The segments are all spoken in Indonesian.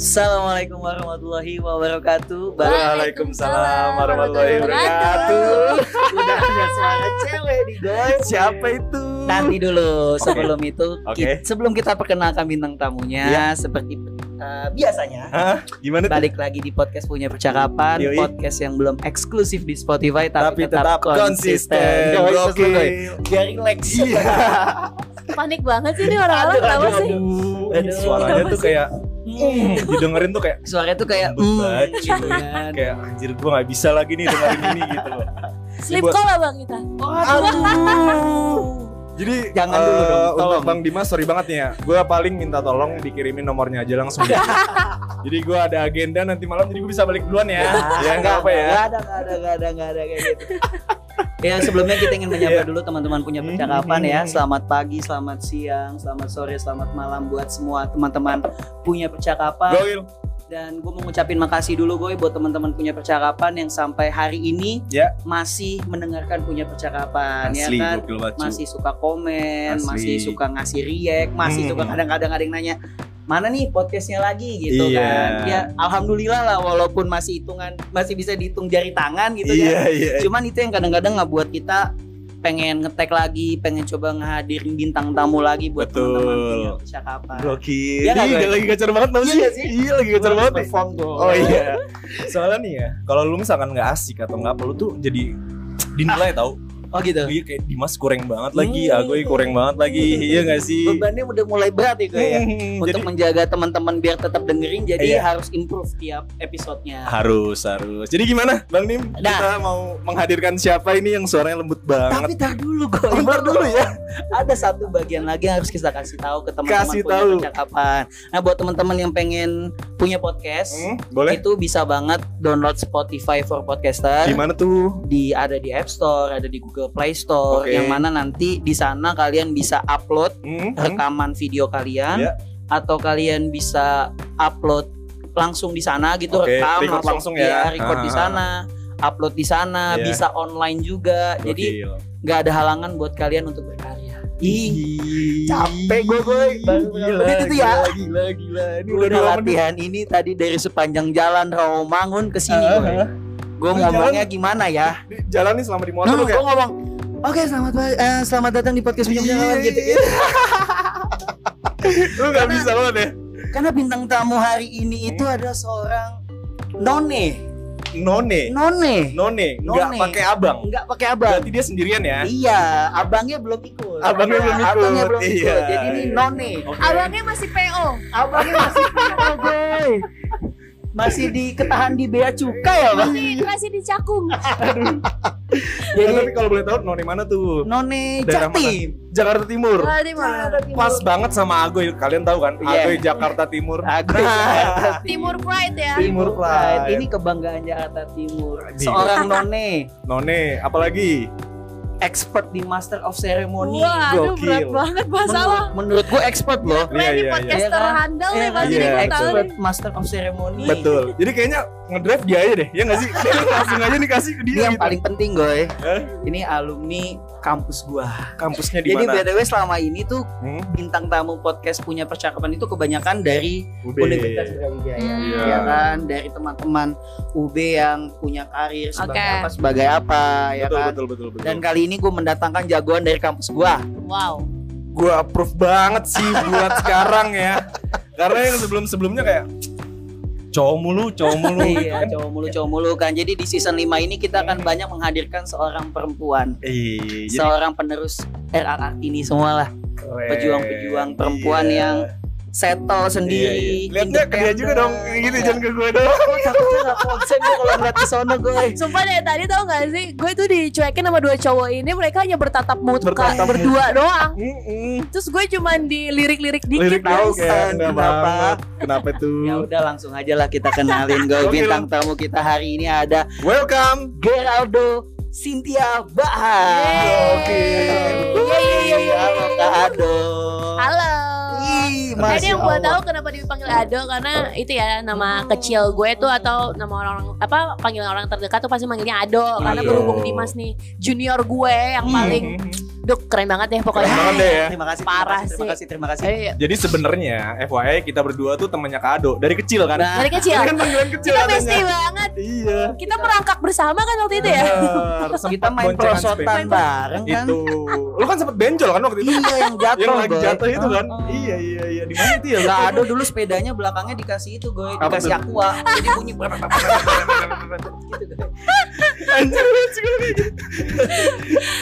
Assalamualaikum warahmatullahi wabarakatuh. Waalaikumsalam warahmatullahi wabarakatuh. Udah ada suara cewek di guys. Siapa itu? Nanti dulu sebelum itu Oke. ki- sebelum kita perkenalkan bintang tamunya Iya. seperti uh, biasanya Hah? Gimana tuh? balik lagi di podcast punya percakapan Yoi. podcast yang belum eksklusif di Spotify tapi, Tapi tetap konsisten. Yoi, Oke. Goy. Biar relax. Iya. Panik banget sih ini orang-orang Aduh, kenapa sih? Aduh, Aduh. suaranya tuh kayak mm, didengerin tuh kayak Suaranya tuh kayak mm, gitu kan. kayak anjir gua nggak bisa lagi nih dengerin ini gitu loh. Sleep call lah bang kita. Jadi Jangan dulu dong, eh, tolong. Untuk Bang Dimas sorry banget nih ya. Gua paling minta tolong dikirimin nomornya aja langsung. jadi gua ada agenda nanti malam jadi gua bisa balik duluan ya. ya enggak apa ya. Enggak ada, enggak ada, enggak ada, enggak ada kayak gitu. ya sebelumnya kita ingin menyapa Iya. dulu teman-teman punya Hmm, percakapan hmm, ya. hmm. Selamat pagi, selamat siang, selamat sore, selamat malam buat semua teman-teman punya percakapan. Gokil. Dan gue mau ngucapin makasih dulu gue buat teman-teman punya percakapan yang sampai hari ini Ya. masih mendengarkan punya percakapan Asli ya kan. Masih suka komen, Asli. masih suka ngasih react, masih Hmm. suka kadang-kadang ada yang nanya mana nih podcastnya lagi gitu Iya. kan. Ya alhamdulillah lah walaupun masih hitungan masih bisa dihitung jari tangan gitu ya. Iya, iya. Cuman itu yang kadang-kadang nggak buat kita pengen ngetek lagi, pengen coba ngehadirin bintang tamu lagi buat Betul. teman-teman punya percakapan. Gokil. Iya Iya, lagi gacor banget tau Iya sih? sih? Iya lagi gacor banget. Perform tuh. Oh iya. Soalnya nih ya, kalau lu misalkan nggak asik atau nggak apa lu tuh jadi dinilai tau. Oh gitu. Iya kayak Dimas kurang banget lagi, Hmm. Agoy kurang banget lagi. Iya nggak sih? Bebannya udah mulai berat ya gue ya. Hmm, Untuk jadi menjaga teman-teman biar tetap dengerin jadi Iya. harus improve tiap episodenya. harus harus. Jadi gimana, Bang Nim? Nah. Kita mau menghadirkan siapa ini yang suaranya lembut banget? Tapi tar dulu gue. Oh, ntar dulu ya. Ada satu bagian lagi yang harus kita kasih tahu ke teman-teman Kasih punya tahu. percakapan. Nah, buat teman-teman yang pengen punya podcast, Hmm, boleh? itu bisa banget download Spotify for podcaster. Gimana tuh? Di ada di App Store, ada di Google Play Store, Oke. yang mana nanti di sana kalian bisa upload Hmm, hmm. rekaman video kalian Ya. atau kalian bisa upload langsung di sana gitu Oke, rekam record langsung ya. Iya, record di Ah. sana upload di sana Iya. bisa online juga jadi Gokil. nggak ada halangan buat kalian untuk berkarya ih capek gue boy Gila, Udah ya gila, gila, gila. Ini udah latihan ini tadi dari sepanjang jalan Rawamangun ke sini ah. Gue ngomongnya gimana ya Di- Jalan nih selama di motor lu gue kayak ngomong Oke selamat pa- eh, selamat datang di podcast Pinjam Jalan gitu iya. lu nggak Karena- bisa banget ya. Karena bintang tamu hari ini itu adalah seorang none, None, none, none, nggak None. pakai abang. nggak pakai abang. Berarti dia sendirian ya? Iya, abangnya belum ikut. Abangnya belum ikut. Abangnya belum ikut. Iya. Jadi ini none. Oke. Abangnya masih PO. Abangnya masih PO, boy. Masih di ketahan di bea cukai ya, Bang. Masih masih di cakung. Ya, Jadi tapi kalau boleh tahu None mana tuh? none Daerah Jatim. Jakarta Timur. Wah, di mana? Pas banget sama Agoy. Kalian tahu kan? Iya. Agoy Jakarta Timur. Aku Nah. Timur Pride ya. Timur Pride. Ini kebanggaan Jakarta Timur. Seorang none, None, apalagi? Expert di Master of Ceremony. Wah, aduh Gokil. berat banget masalah. Menurut, menurut gue expert loh. Iya, nih iya, podcaster iya. Iya kan? handal nih Iya, pasti iya, nih gue tahu expert nih. Master of Ceremony. Betul. Jadi kayaknya ngedrive dia aja deh. Ya nggak sih? Langsung aja dikasih ke Ini dia yang gitu. paling penting, Goy. Eh? Ini alumni kampus gua. Kampusnya di Jadi mana? BTW selama ini tuh Hmm? bintang tamu podcast punya percakapan itu kebanyakan dari UB. Universitas Brawijaya. Hmm. Iya. Ya kan, dari teman-teman UB yang punya karir sebagai Oke. apa sebagai apa ya Betul, kan. betul, betul, betul. Dan kali ini gue mendatangkan jagoan dari kampus gua. Wow. gue approve banget sih buat sekarang ya karena yang sebelum sebelumnya kayak cowok mulu cowok mulu iya, cowok mulu cowok mulu kan. Jadi di season 5 ini kita akan banyak menghadirkan seorang perempuan, jadi seorang penerus RRR ini semua lah. keren. pejuang-pejuang perempuan yang settle iya, sendiri. iya. lihatnya ke dia juga dong gitu Iya. jangan ke gue dong takutnya gak konsen gue kalau ngeliat ke sono gue Sumpah deh tadi tau gak sih Gue tuh dicuekin sama dua cowok ini Mereka hanya bertatap muka Bertatap muka. berdua doang. Terus gue cuman dilirik-lirik dikit lirik tahu kan Kenapa? kenapa kenapa tuh ya udah langsung aja lah kita kenalin gue bintang tamu kita hari ini ada welcome Geraldo Cynthia Bahar Oke. Yeay, halo Kak Ado Halo Jadi Masya yang gue tahu kenapa dipanggil Ado karena itu ya nama kecil gue tuh atau nama orang apa panggilan orang terdekat tuh pasti manggilnya Ado karena Ado. berhubung Dimas nih junior gue yang paling Hmm. Duk keren banget deh Keren pokoknya. banget deh ya. Terima kasih. Parah terima sih. kasih, terima kasih. Eh, Jadi sebenarnya FYI kita berdua tuh temannya Kado dari kecil kan. Nah, dari kecil. Ini kan panggilan kecil Kita bestie banget. Iya. Kita merangkak bersama kan waktu itu ya. Bener, kita main perosotan bareng kan. Itu. Lu kan sempet benjol kan waktu itu? Iya yang jatuh. yang lagi jatuh itu kan? Oh, oh. Iya iya iya. Di mana itu ya? Nggak ada dulu sepedanya belakangnya dikasih itu gue dikasih aqua jadi bunyi gitu. Anjir.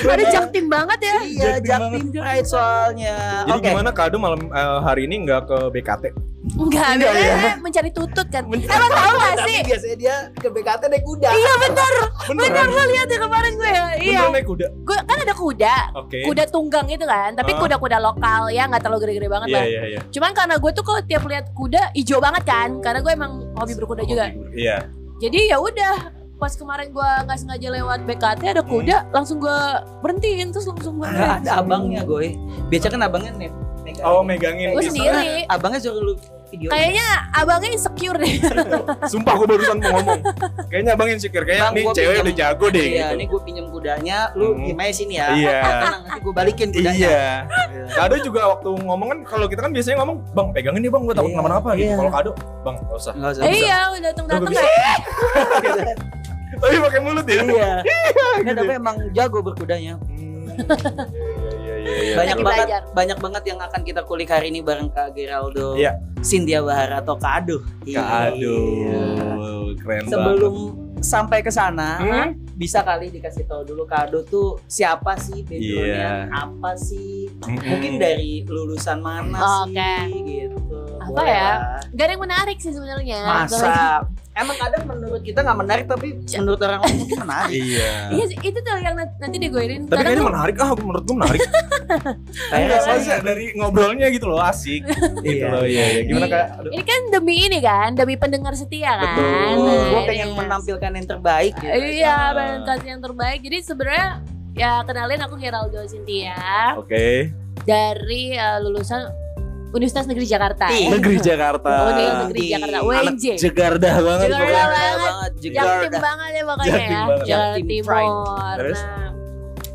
Ada jaktim banget ya. Iya, Jaktim Pride soalnya. Jadi Oke. gimana Kado malam eh, hari ini nggak ke BKT? Enggak, Enggak, dia ya? mencari tutut kan. Mencari- Emang tahu gak Tapi sih? biasanya dia ke BKT naik kuda. Iya bener, bener Beneran? lo lihat ya kemarin gue ya. Iya, Beneran naik kuda? gue kan ada kuda, Oke. kuda tunggang itu kan. Tapi Ah. kuda-kuda lokal ya, nggak terlalu gede-gede banget Iya lah. iya iya. Cuman karena gue tuh kalau tiap lihat kuda hijau banget kan, karena gue emang hobi berkuda juga. Iya. Jadi ya udah, pas kemarin gue nggak sengaja lewat BKT ada Hmm. kuda, langsung gue berhentiin terus langsung gue. Nggak ada abangnya gue. Biasa kan abangnya nih. Oh megangin. Gue Gitu. sendiri. Abangnya suruh lu video. Kayaknya abangnya insecure deh. Sumpah gue barusan mau ngomong. Kayaknya abang insecure. Kayak Bang, nih cewek pinjam- udah jago deh Iya, gitu. ini gue pinjam kudanya, lu Hmm. diem aja sini ya. Iya. Tenang, nanti gue balikin kudanya. Iya. Kado juga waktu ngomong kan kalau kita kan biasanya ngomong, "Bang, pegangin nih Bang, gue takut Iya, kenapa-napa" gitu. iya. Kalau Kado, "Bang, enggak usah." Enggak usah. Eh, iya, udah datang-datang Gua ya. Tapi pakai mulut ya. Iya. Nggak, Gitu tapi ya. emang jago berkudanya. Hmm, Iya iya iya. Banyak Lagi banget belajar. banyak banget yang akan kita kulik hari ini bareng Kak Geraldo. Iya. Cynthia Bahar atau Kado. Kado. Iya. Keren Sebelum sampai ke sana, banget. Hmm? bisa kali dikasih tahu dulu Kado tuh siapa sih backgroundnya, Iya. apa sih? Hmm. Mungkin dari lulusan mana Oke. sih gitu. Apa Boleh ya? lah. Gak ada yang menarik sih sebenarnya. Masa emang kadang menurut kita nggak menarik tapi menurut orang lain mungkin menarik. Iya. Iya sih, itu tuh yang nanti, digoirin. Tapi Kadang kayaknya menarik ah, menurut gue menarik. Kayak soalnya dari ngobrolnya gitu loh asik. gitu Iya. loh. Iya, iya. Gimana Iya. kak? Aduh. Ini kan demi ini kan, demi pendengar setia kan. Betul. Nah, gue ini pengen menampilkan yang terbaik gitu. Iya, kasih yang terbaik. Jadi sebenarnya ya kenalin aku Geraldo Cynthia Oke. dari eh, lulusan Universitas Negeri Jakarta. Ya. Negeri Jakarta. Oh, Negeri Jakarta. Anak UNJ. Jakarta banget. Jakarta banget. Jakarta. banget ya pokoknya Jaktim ya. banget. Jakarta Jaktim Timur. Terus? Nah,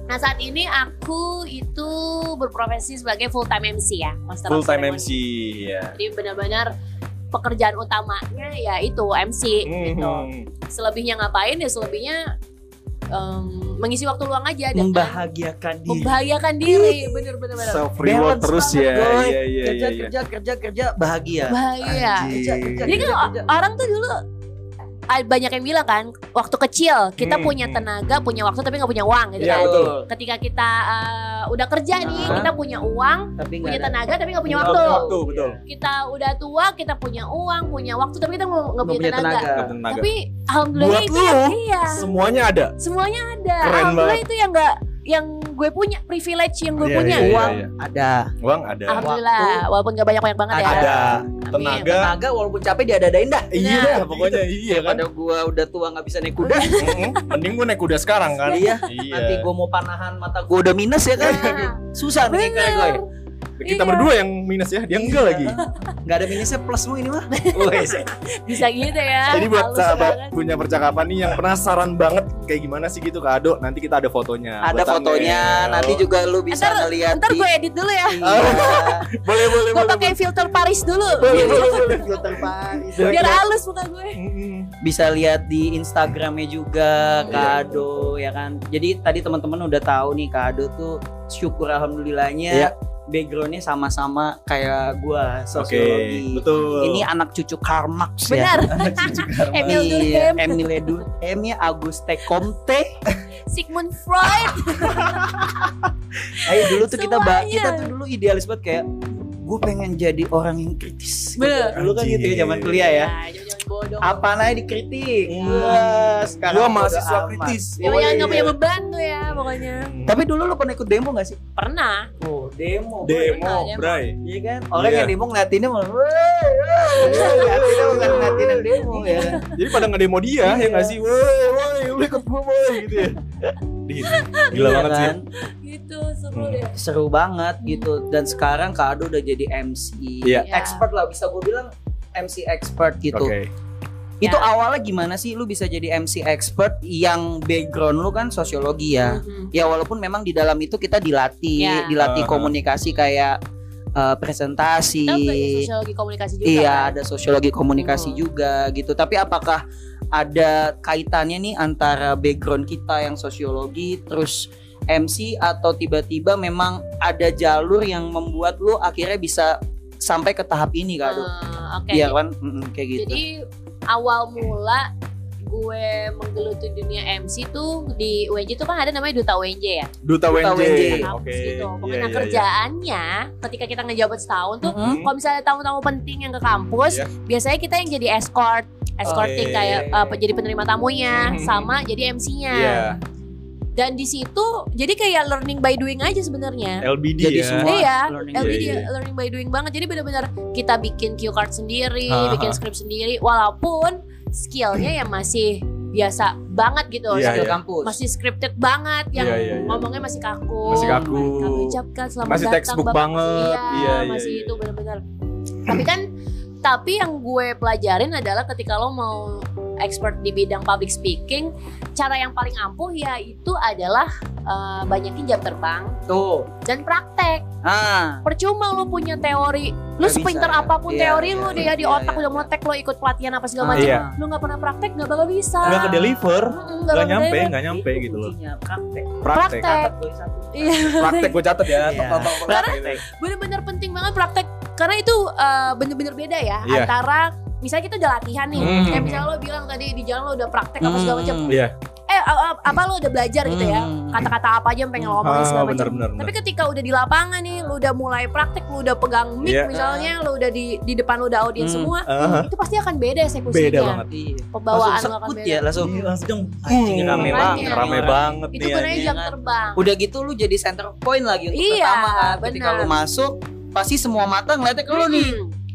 nah saat ini aku itu berprofesi sebagai full time MC ya, Master of Full time. MC ya. Jadi benar-benar pekerjaan utamanya ya itu MC gitu. Hmm. Selebihnya ngapain ya selebihnya em, mengisi waktu luang aja dan membahagiakan diri. membahagiakan diri bener-bener bener. Self reward Balance terus ya. Iya iya kerja iya. iya. kerja kerja kerja bahagia. bahagia. Kerja kerja. Jadi kan kerja, kerja. orang tuh dulu banyak yang bilang kan waktu kecil kita Hmm, punya hmm. tenaga punya waktu tapi nggak punya uang gitu Iya, kan. betul. Ketika kita uh, udah kerja nih Nah. kita punya uang tapi punya ada. tenaga tapi nggak punya Punya waktu. waktu, betul. Kita udah tua kita punya uang punya waktu tapi kita nggak Nggak punya tenaga. Tenaga. Tapi alhamdulillah Buat itu lu, yang iya Semuanya ada. semuanya ada. Keren alhamdulillah banget. itu yang nggak yang gue punya privilege yang gue Iya, punya. iya, uang iya. ada. Uang ada. Alhamdulillah walaupun gak banyak banyak banget ya. Ada. Amin. Tenaga. Tenaga walaupun capek diadadain dah. Iya dah, pokoknya iya kan. Pada gua udah tua nggak bisa naik kuda. Mending gue naik kuda sekarang kan. Iya. Iya. Nanti gua mau panahan mata gua udah minus ya kan. Nah, Susah nih kayak gue. Kita Iya. berdua yang minus ya, dia enggak lagi. Nggak ada minusnya plusmu ini mah. Wes. Bisa gitu ya. Jadi buat Halus sahabat banget. punya percakapan nih yang penasaran banget kayak gimana sih gitu Kado, nanti kita ada fotonya. Ada buat fotonya. thumbnail. Nanti juga lu bisa Ntar- ngeliat Ntar di. gue edit dulu ya. Iya. boleh boleh Gue pakai filter Paris dulu. boleh boleh boleh. Filter Paris. Biar halus muka gue. Bisa lihat di Instagramnya juga Iya. Kado ya kan. Jadi tadi teman-teman udah tahu nih Kado tuh syukur alhamdulillahnya Iya. Backgroundnya sama-sama kayak gua Oke, sosiologi. betul. Ini anak cucu Karl Marx Benar. ya. Emil Iya, Durkheim. Emil Durkheim ya Auguste Comte. Sigmund Freud. Ayo dulu tuh kita ba- Semuanya. kita tuh dulu idealis banget kayak gue pengen jadi orang yang kritis. Bener. Dulu kan gitu ya zaman kuliah ya. Bodoh. Apa aja dikritik. Hmm. Wah, sekarang Gua mahasiswa kritis. Yang Oh, yang iya. nggak punya beban tuh ya pokoknya. Tapi dulu lu pernah ikut demo gak sih? Pernah. Oh, demo. Demo. Bray. Iya kan? Orang Iya. yang demo ngeliatinnya malah "Woi, woi, woi." Ngeliatinnya bukan ngeliatin yang demo ya. Jadi pada ngedemo dia ya Iya. nggak sih? Woi, woi, lu ikut gue woi gitu ya. Gila Iya banget sih. kan? Gitu seru Hmm. deh. Seru banget gitu. Dan sekarang Kak Ado udah jadi MC. Iya. Expert lah bisa gue bilang MC expert gitu. Oke. Itu Ya. awalnya gimana sih lu bisa jadi MC expert yang background lu kan sosiologi ya. Mhm. Ya walaupun memang di dalam itu kita dilatih, Ya. dilatih Ah. komunikasi kayak eh, presentasi. Sosiologi komunikasi juga Iya, kan? ada sosiologi komunikasi Hmm. juga gitu. Tapi apakah ada kaitannya nih antara background kita yang sosiologi terus MC atau tiba-tiba memang ada jalur yang membuat lu akhirnya bisa sampai ke tahap ini kak? Dok? Eh, Oke. Iya kan, Mm-mm, kayak gitu. Jadi awal mula gue menggeluti dunia MC tuh di UNJ tuh kan ada namanya duta UNJ ya. Duta Duta kampus Oke. gitu. Iya, Pokoknya iya, iya. kerjaannya ketika kita ngejabat setahun tuh Mm-mm. kalau misalnya tamu-tamu penting yang ke kampus, Iya. biasanya kita yang jadi escort, escorting Oke. kayak uh, jadi penerima tamunya Mhm. sama jadi MC-nya. Iya. Dan di situ jadi kayak learning by doing aja sebenarnya. LBD Jadi ya. semua Iya, learning LBD learning by doing banget. Jadi benar-benar kita bikin cue card sendiri, Aha. bikin script sendiri, walaupun skillnya yang masih biasa banget gitu, Skill iya. kampus. masih scripted banget, yang Iya, iya, iya. ngomongnya masih kaku, Masih kaku. Kami ucapkan selamat Masih datang, textbook Bapak. banget. Iya, Iya, iya, masih iya. itu benar-benar. Tapi kan, tapi yang gue pelajarin adalah ketika lo mau expert di bidang public speaking, cara yang paling ampuh ya itu adalah eh, banyakin jam terbang Tuh. dan praktek. Ah. percuma lu punya teori lu Nggak sepinter bisa apa pun Iya, teori iya, lu deh ya di iya, otak iya. udah meletek lo ikut pelatihan apa segala Ah, macam Iya. lu nggak pernah praktek nggak bakal bisa Nggak ke deliver. Mm-mm, Nggak bakal nyampe, nggak nyampe Itu gitu loh. Praktek. Praktek. Praktek. Iya Praktek gue catat ya. Iya. Praktek. bener-bener penting banget praktek karena itu eh, bener-bener beda ya Iya. antara misalnya kita udah latihan nih Hmm. kayak misalnya lo bilang tadi di jalan lo udah praktek apa segala macam Hmm. Iya. eh apa lo udah belajar gitu ya Hmm. kata-kata apa aja yang pengen lo ngomongin Ah, segala macam tapi ketika udah di lapangan nih lo udah mulai praktek lo udah pegang mic Iya. misalnya lo udah di di depan lo udah audiens Hmm. semua Aha. itu pasti akan beda eksekusinya Beda banget. Iya. pembawaan langsung lo akan beda ya langsung Iya, langsung Hmm, anjing rame Makanya. banget Rame banget itu nih. gunanya jam terbang udah gitu lu jadi center point lagi untuk Iya, pertama kan ketika lu masuk pasti semua mata ngeliatnya ke lu nih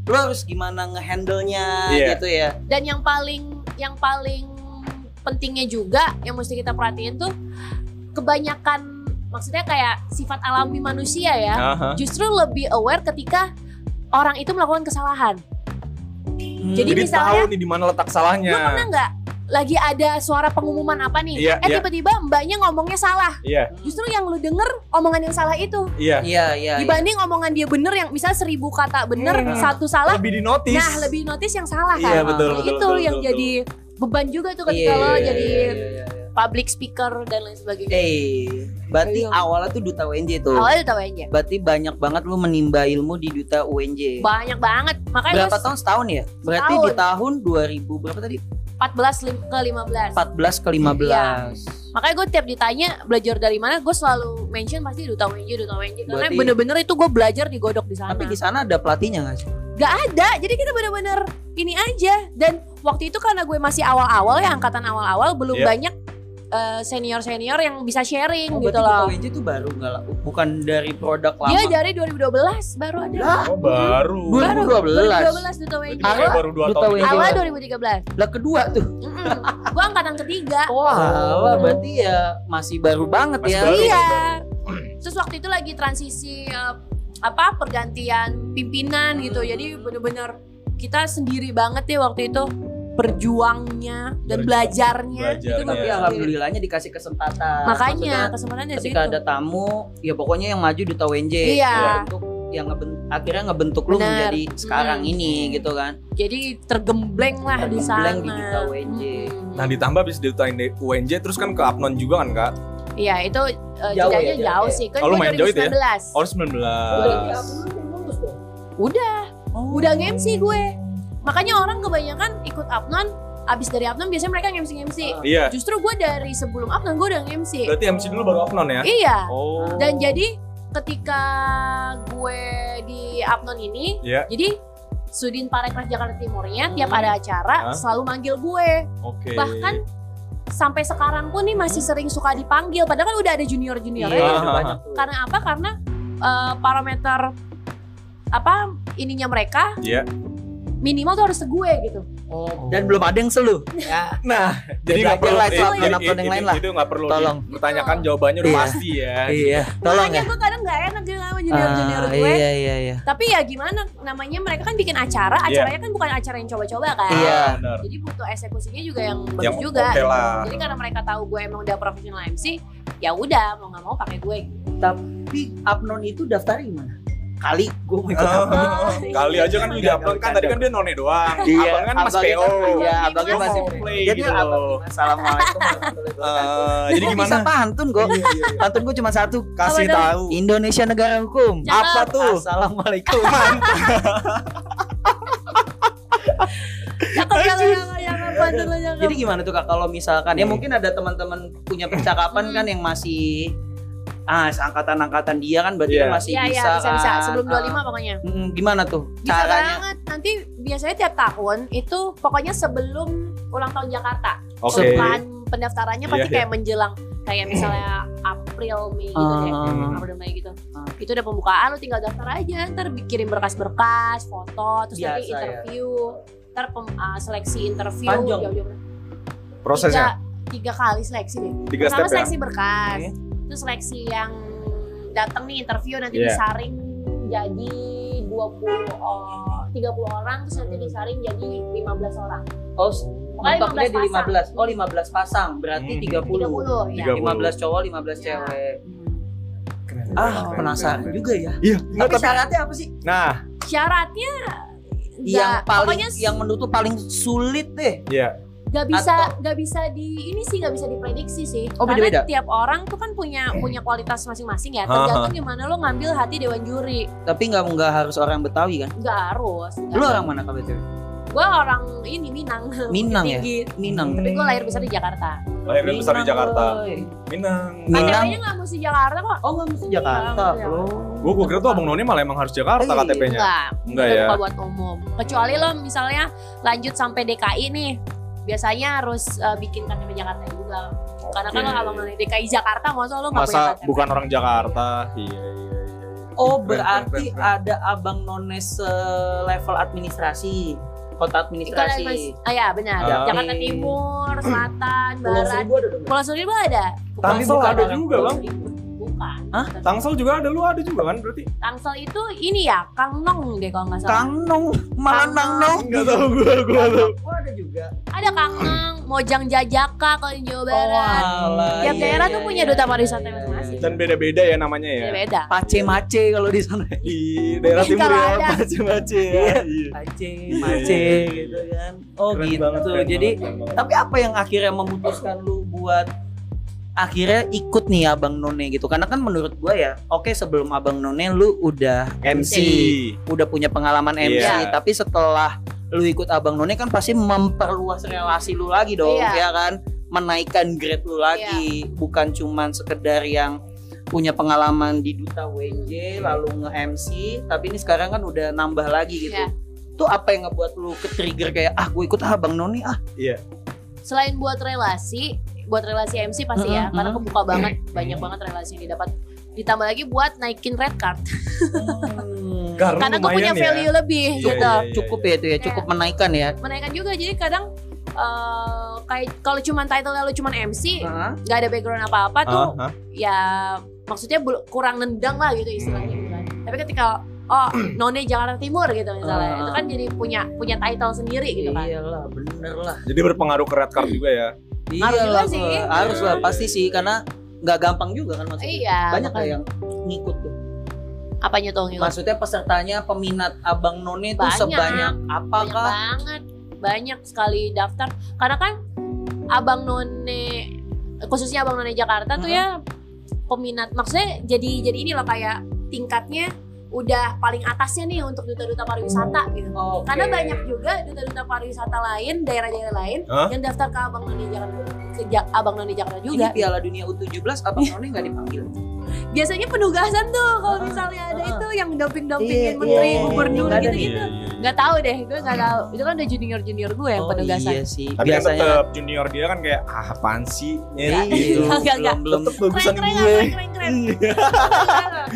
Hmm. lu harus gimana ngehandle-nya Iya. gitu ya dan yang paling yang paling pentingnya juga yang mesti kita perhatiin tuh kebanyakan maksudnya kayak sifat alami manusia ya Aha. justru lebih aware ketika orang itu melakukan kesalahan Jadi Jadi misalnya- tahu nih di mana letak salahnya. lu pernah nggak lagi ada suara pengumuman apa nih Iya, eh iya. tiba-tiba mbaknya ngomongnya salah Iya, justru yang lu denger omongan yang salah itu iya. iya iya iya. dibanding omongan dia bener yang misal seribu kata bener Hmm. satu salah Lebih di notice. Nah, lebih notice yang salah kan. Iya, betul, Nah, betul, itu betul, yang betul, jadi beban juga tuh ketika Iya, lo iya, jadi iya, iya, iya. public speaker dan lain sebagainya. eh berarti Iya. awalnya tuh duta UNJ tuh Awalnya tahu aja. berarti banyak banget lu menimba ilmu di duta UNJ Banyak banget. Makanya berapa tahun setahun ya berarti Setahun. di tahun 2000 berapa tadi 14 lim- ke 15. 14 ke 15 Makanya gue tiap ditanya belajar dari mana, gue selalu mention pasti duta WNJ, duta WNJ. Karena bener-bener itu gue belajar di godok di sana. tapi di sana ada pelatihnya nggak sih Gak ada, jadi kita bener-bener ini aja. Dan waktu itu karena gue masih awal-awal ya, angkatan awal-awal, belum Iya. banyak eh, senior-senior yang bisa sharing Oh, gitu berarti loh. UNJ itu baru nggak lah bukan dari produk lama Dia dari 2012 baru ada. Oh, baru. Baru 2012. 2012 duta WNJ. Berarti kayak baru 2 Duta tahun. Awal 2013. lah kedua tuh Mm-mm. Gue angkatan ketiga. wah wah, berarti ya masih baru banget Masih ya baru. Iya. Terus waktu itu lagi transisi eh, apa pergantian pimpinan gitu. Jadi bener-bener kita sendiri banget ya waktu itu berjuangnya dan Berjuang, belajarnya. belajarnya. Itu tapi gue alhamdulillah dikasih kesempatan Makanya Maksudnya, kesempatannya di ketika situ. ada tamu ya pokoknya yang maju duta WNJ Iya. untuk yang ngeben- akhirnya ngebentuk lu Benar. menjadi sekarang Hmm. ini gitu kan Jadi tergembleng lah di sana. Tergembleng di duta WNJ. Mm. Nah, ditambah habis di UNJ terus kan ke Apnon juga kan, Kak? Iya itu eh, Jauh ya, jauh, jauh ya. sih. Kan Oh, lu main jauh itu ya? 2019. Oh, 19. Udah, Oh. udah nge-MC gue. Makanya orang kebanyakan ikut Apnon, abis dari Apnon biasanya mereka nge-MC-nge-MC. Iya. Justru gue dari sebelum Apnon gue udah nge-MC. Berarti MC dulu baru Apnon ya? Iya. Oh. Dan jadi ketika gue di Apnon ini, Iya. jadi Sudin Parekraf Jakarta Timurnya Hmm. tiap ada acara Hah? selalu manggil gue. Oke. Bahkan sampai sekarang pun nih masih sering suka dipanggil. Padahal kan udah ada junior-juniornya. Iya, ya. banyak tuh. Karena apa? Karena eh, parameter apa ininya mereka Iya. Minimal tuh harus gue gitu. Oh, dan belum ada yang selu. Ya. Nah, jadi nggak perlu lah, upload, yang lain lah. Itu nggak perlu Tolong. dipertanyakan jawabannya udah Iya. pasti ya. Iya, tolong Makanya ya. gue kadang gak enak gitu sama junior-junior Ah, gue. iya iya iya. Tapi ya gimana namanya mereka kan bikin acara, Iya. acaranya kan bukan acara yang coba-coba kan. Iya. Benar. Jadi butuh eksekusinya juga yang bagus juga. lah. Jadi karena mereka tahu gue emang udah profesional MC, ya udah mau nggak mau pakai gue. Tapi Abnon itu daftarnya gimana? Kali gue mau ikut Oh, Abnon. Kali aja kan lu upload kan tadi kan dia none doang. Iya, Abang kan mas PO. kan- Iya, abangnya masih play Jadi gitu abang loh. Assalamualaikum warahmatullahi wabarakatuh. Eh, jadi gimana? Bisa pantun kok. Pantun gue cuma satu. Kasih Apa tahu. Indonesia negara hukum. Apa tuh? Assalamualaikum. Cakep pantun lo jangan. Jadi gimana tuh kak kalau misalkan ya mungkin ada teman-teman punya percakapan Hmm. kan yang masih ah seangkatan-angkatan dia kan berarti Iya. kan masih Iya iya bisa, bisa bisa kan. sebelum Ah. 25 pokoknya. Mm, gimana tuh Bisa caranya? banget. Nanti biasanya tiap tahun itu pokoknya sebelum ulang tahun Jakarta. Oke. Sebelum pendaftarannya pasti Iya, kayak menjelang kayak misalnya April Mei gitu deh. Ah. April Mei gitu. Ah. Itu udah pembukaan lu tinggal daftar aja, ntar kirim berkas-berkas, foto, terus nanti Biasa, ya. interview, ntar pem- ah, seleksi interview Panjang. jauh-jauh. Prosesnya Tiga, tiga kali seleksi deh. tiga Pertama step ya. seleksi berkas, Oke. Terus seleksi yang datang nih interview nanti Iya. disaring jadi 20 oh, 30 orang terus nanti disaring jadi 15 orang. Oh, Pokoknya mentoknya 15 di 15. Oh, 15 pasang. Berarti Hmm. 30. 30 ya. 30. 15 cowok, 15 Ya. cewek. Keren. Ah, Keren, penasaran keren. juga ya. Iya, Tapi tapi syaratnya apa sih? nah, Syaratnya yang paling pokoknya yang menurut tuh paling sulit deh. iya. Nggak bisa nggak bisa di ini sih nggak bisa diprediksi sih Oh, karena beda-beda? tiap orang tuh kan punya punya kualitas masing-masing ya Ha, tergantung gimana lo ngambil hati dewan juri Tapi nggak nggak harus orang Betawi kan? nggak harus Lu orang mana kalau itu? gue orang ini Minang Minang ya? Tinggi. Minang. tapi gue lahir besar di Jakarta Lahir dan besar di Minang, Jakarta. woy. Minang. Minang. KTP-nya nggak mesti Jakarta kok Oh nggak mesti Jakarta, bro. Gua gua kira tuh Abang Noni malah emang harus Jakarta Iya. KTP-nya. enggak Enggak ya. bukan buat umum kecuali lo misalnya lanjut sampai DKI nih biasanya harus uh, bikin KTP Jakarta juga karena kan abang noni DKI Jakarta masa lo nggak punya Masa KTP bukan orang Jakarta? Iya, iya, iya. Oh Keren, berarti keren, keren. ada abang nones level administrasi, kota administrasi. Ah ya benar. Ah. Jakarta Timur, Selatan, Pulau Barat. Seribu ada dong. Pulau Seribu ada. Tangsel bukan ada juga, Pulau Bang. Hah? Tangsel juga ada, lu ada juga kan berarti? Tangsel itu ini ya, Kang Nong deh kalau nggak salah. Kang Nong, malah Kang Nang Nong. Nong. Enggak tahu gua, gua tahu. Oh ada juga. Ada Kang Nong, Mojang Jajaka kalau di Jawa Barat. alah, Tiap iya, daerah iya, tuh punya iya, duta iya, pariwisata iya, masing-masing. Dan beda-beda ya namanya ya. Beda. Pace mace kalau di sana. Di daerah Mungkin timur ya, ada. macam-macam ya. Iya. Iya. Pace Iya, mace iya, gitu kan. Oh Keren gitu. banget, Jadi banget. tapi apa yang akhirnya memutuskan lu buat akhirnya ikut nih Abang None gitu. Karena kan menurut gua ya oke sebelum Abang None lu udah MC udah punya pengalaman MC Iya. tapi setelah lu ikut Abang None kan pasti memperluas relasi lu lagi dong Iya. ya kan? Menaikkan grade lu lagi. Bukan cuman sekedar yang punya pengalaman di duta WJ lalu nge-MC tapi ini sekarang kan udah nambah lagi gitu. Iya. itu apa yang ngebuat lu ke trigger kayak ah gue ikut ah Bang Noni ah. Selain buat relasi, buat relasi MC pasti ya, karena mhm. kebuka banget, banyak banget relasi yang didapat. Ditambah lagi buat naikin red card, Karena, karena gue punya ya. value lebih Iya, gitu. iya, iya, cukup iya. ya itu ya cukup menaikkan ya Menaikkan juga, jadi kadang eh, kayak kalau cuman title lu cuman MC, nggak ada background apa-apa tuh, Ah, ah. ya maksudnya kurang nendang lah gitu istilahnya gitu kan. Tapi ketika oh none Jakarta Timur gitu misalnya, Ah. itu kan jadi punya punya title sendiri gitu kan. iyalah bener lah Jadi berpengaruh ke red card juga ya. Harus iyalah juga sih. Harus lah pasti sih karena nggak gampang juga kan maksudnya Iya. banyak lah makanya. yang ngikut tuh apanya tuh ngikut? maksudnya pesertanya peminat abang none itu Banyak. sebanyak banyak apakah banget banyak sekali daftar karena kan abang none khususnya abang none Jakarta tuh ya peminat maksudnya jadi jadi ini loh kayak tingkatnya udah paling atasnya nih untuk duta-duta pariwisata gitu Oke. karena banyak juga duta-duta pariwisata lain daerah-daerah lain Hah? yang daftar ke abang none Jakarta ke Ja- abang none Jakarta ini juga Piala Dunia U17 abang none nggak dipanggil biasanya penugasan tuh kalau Ah, misalnya ada ah. itu yang damping-dampingin Iya, menteri iya, gubernur nggak ada gitu-gitu Iya, iya, iya. nggak tahu deh gue nggak tahu itu kan udah junior junior gue yang oh penugasan iya sih Tapi kan biasanya tetap junior dia kan kayak ah apaan sih Iya, nyari gitu. Enggak, belum belum Tetep bagusan keren keren gue. keren keren keren keren. Iya.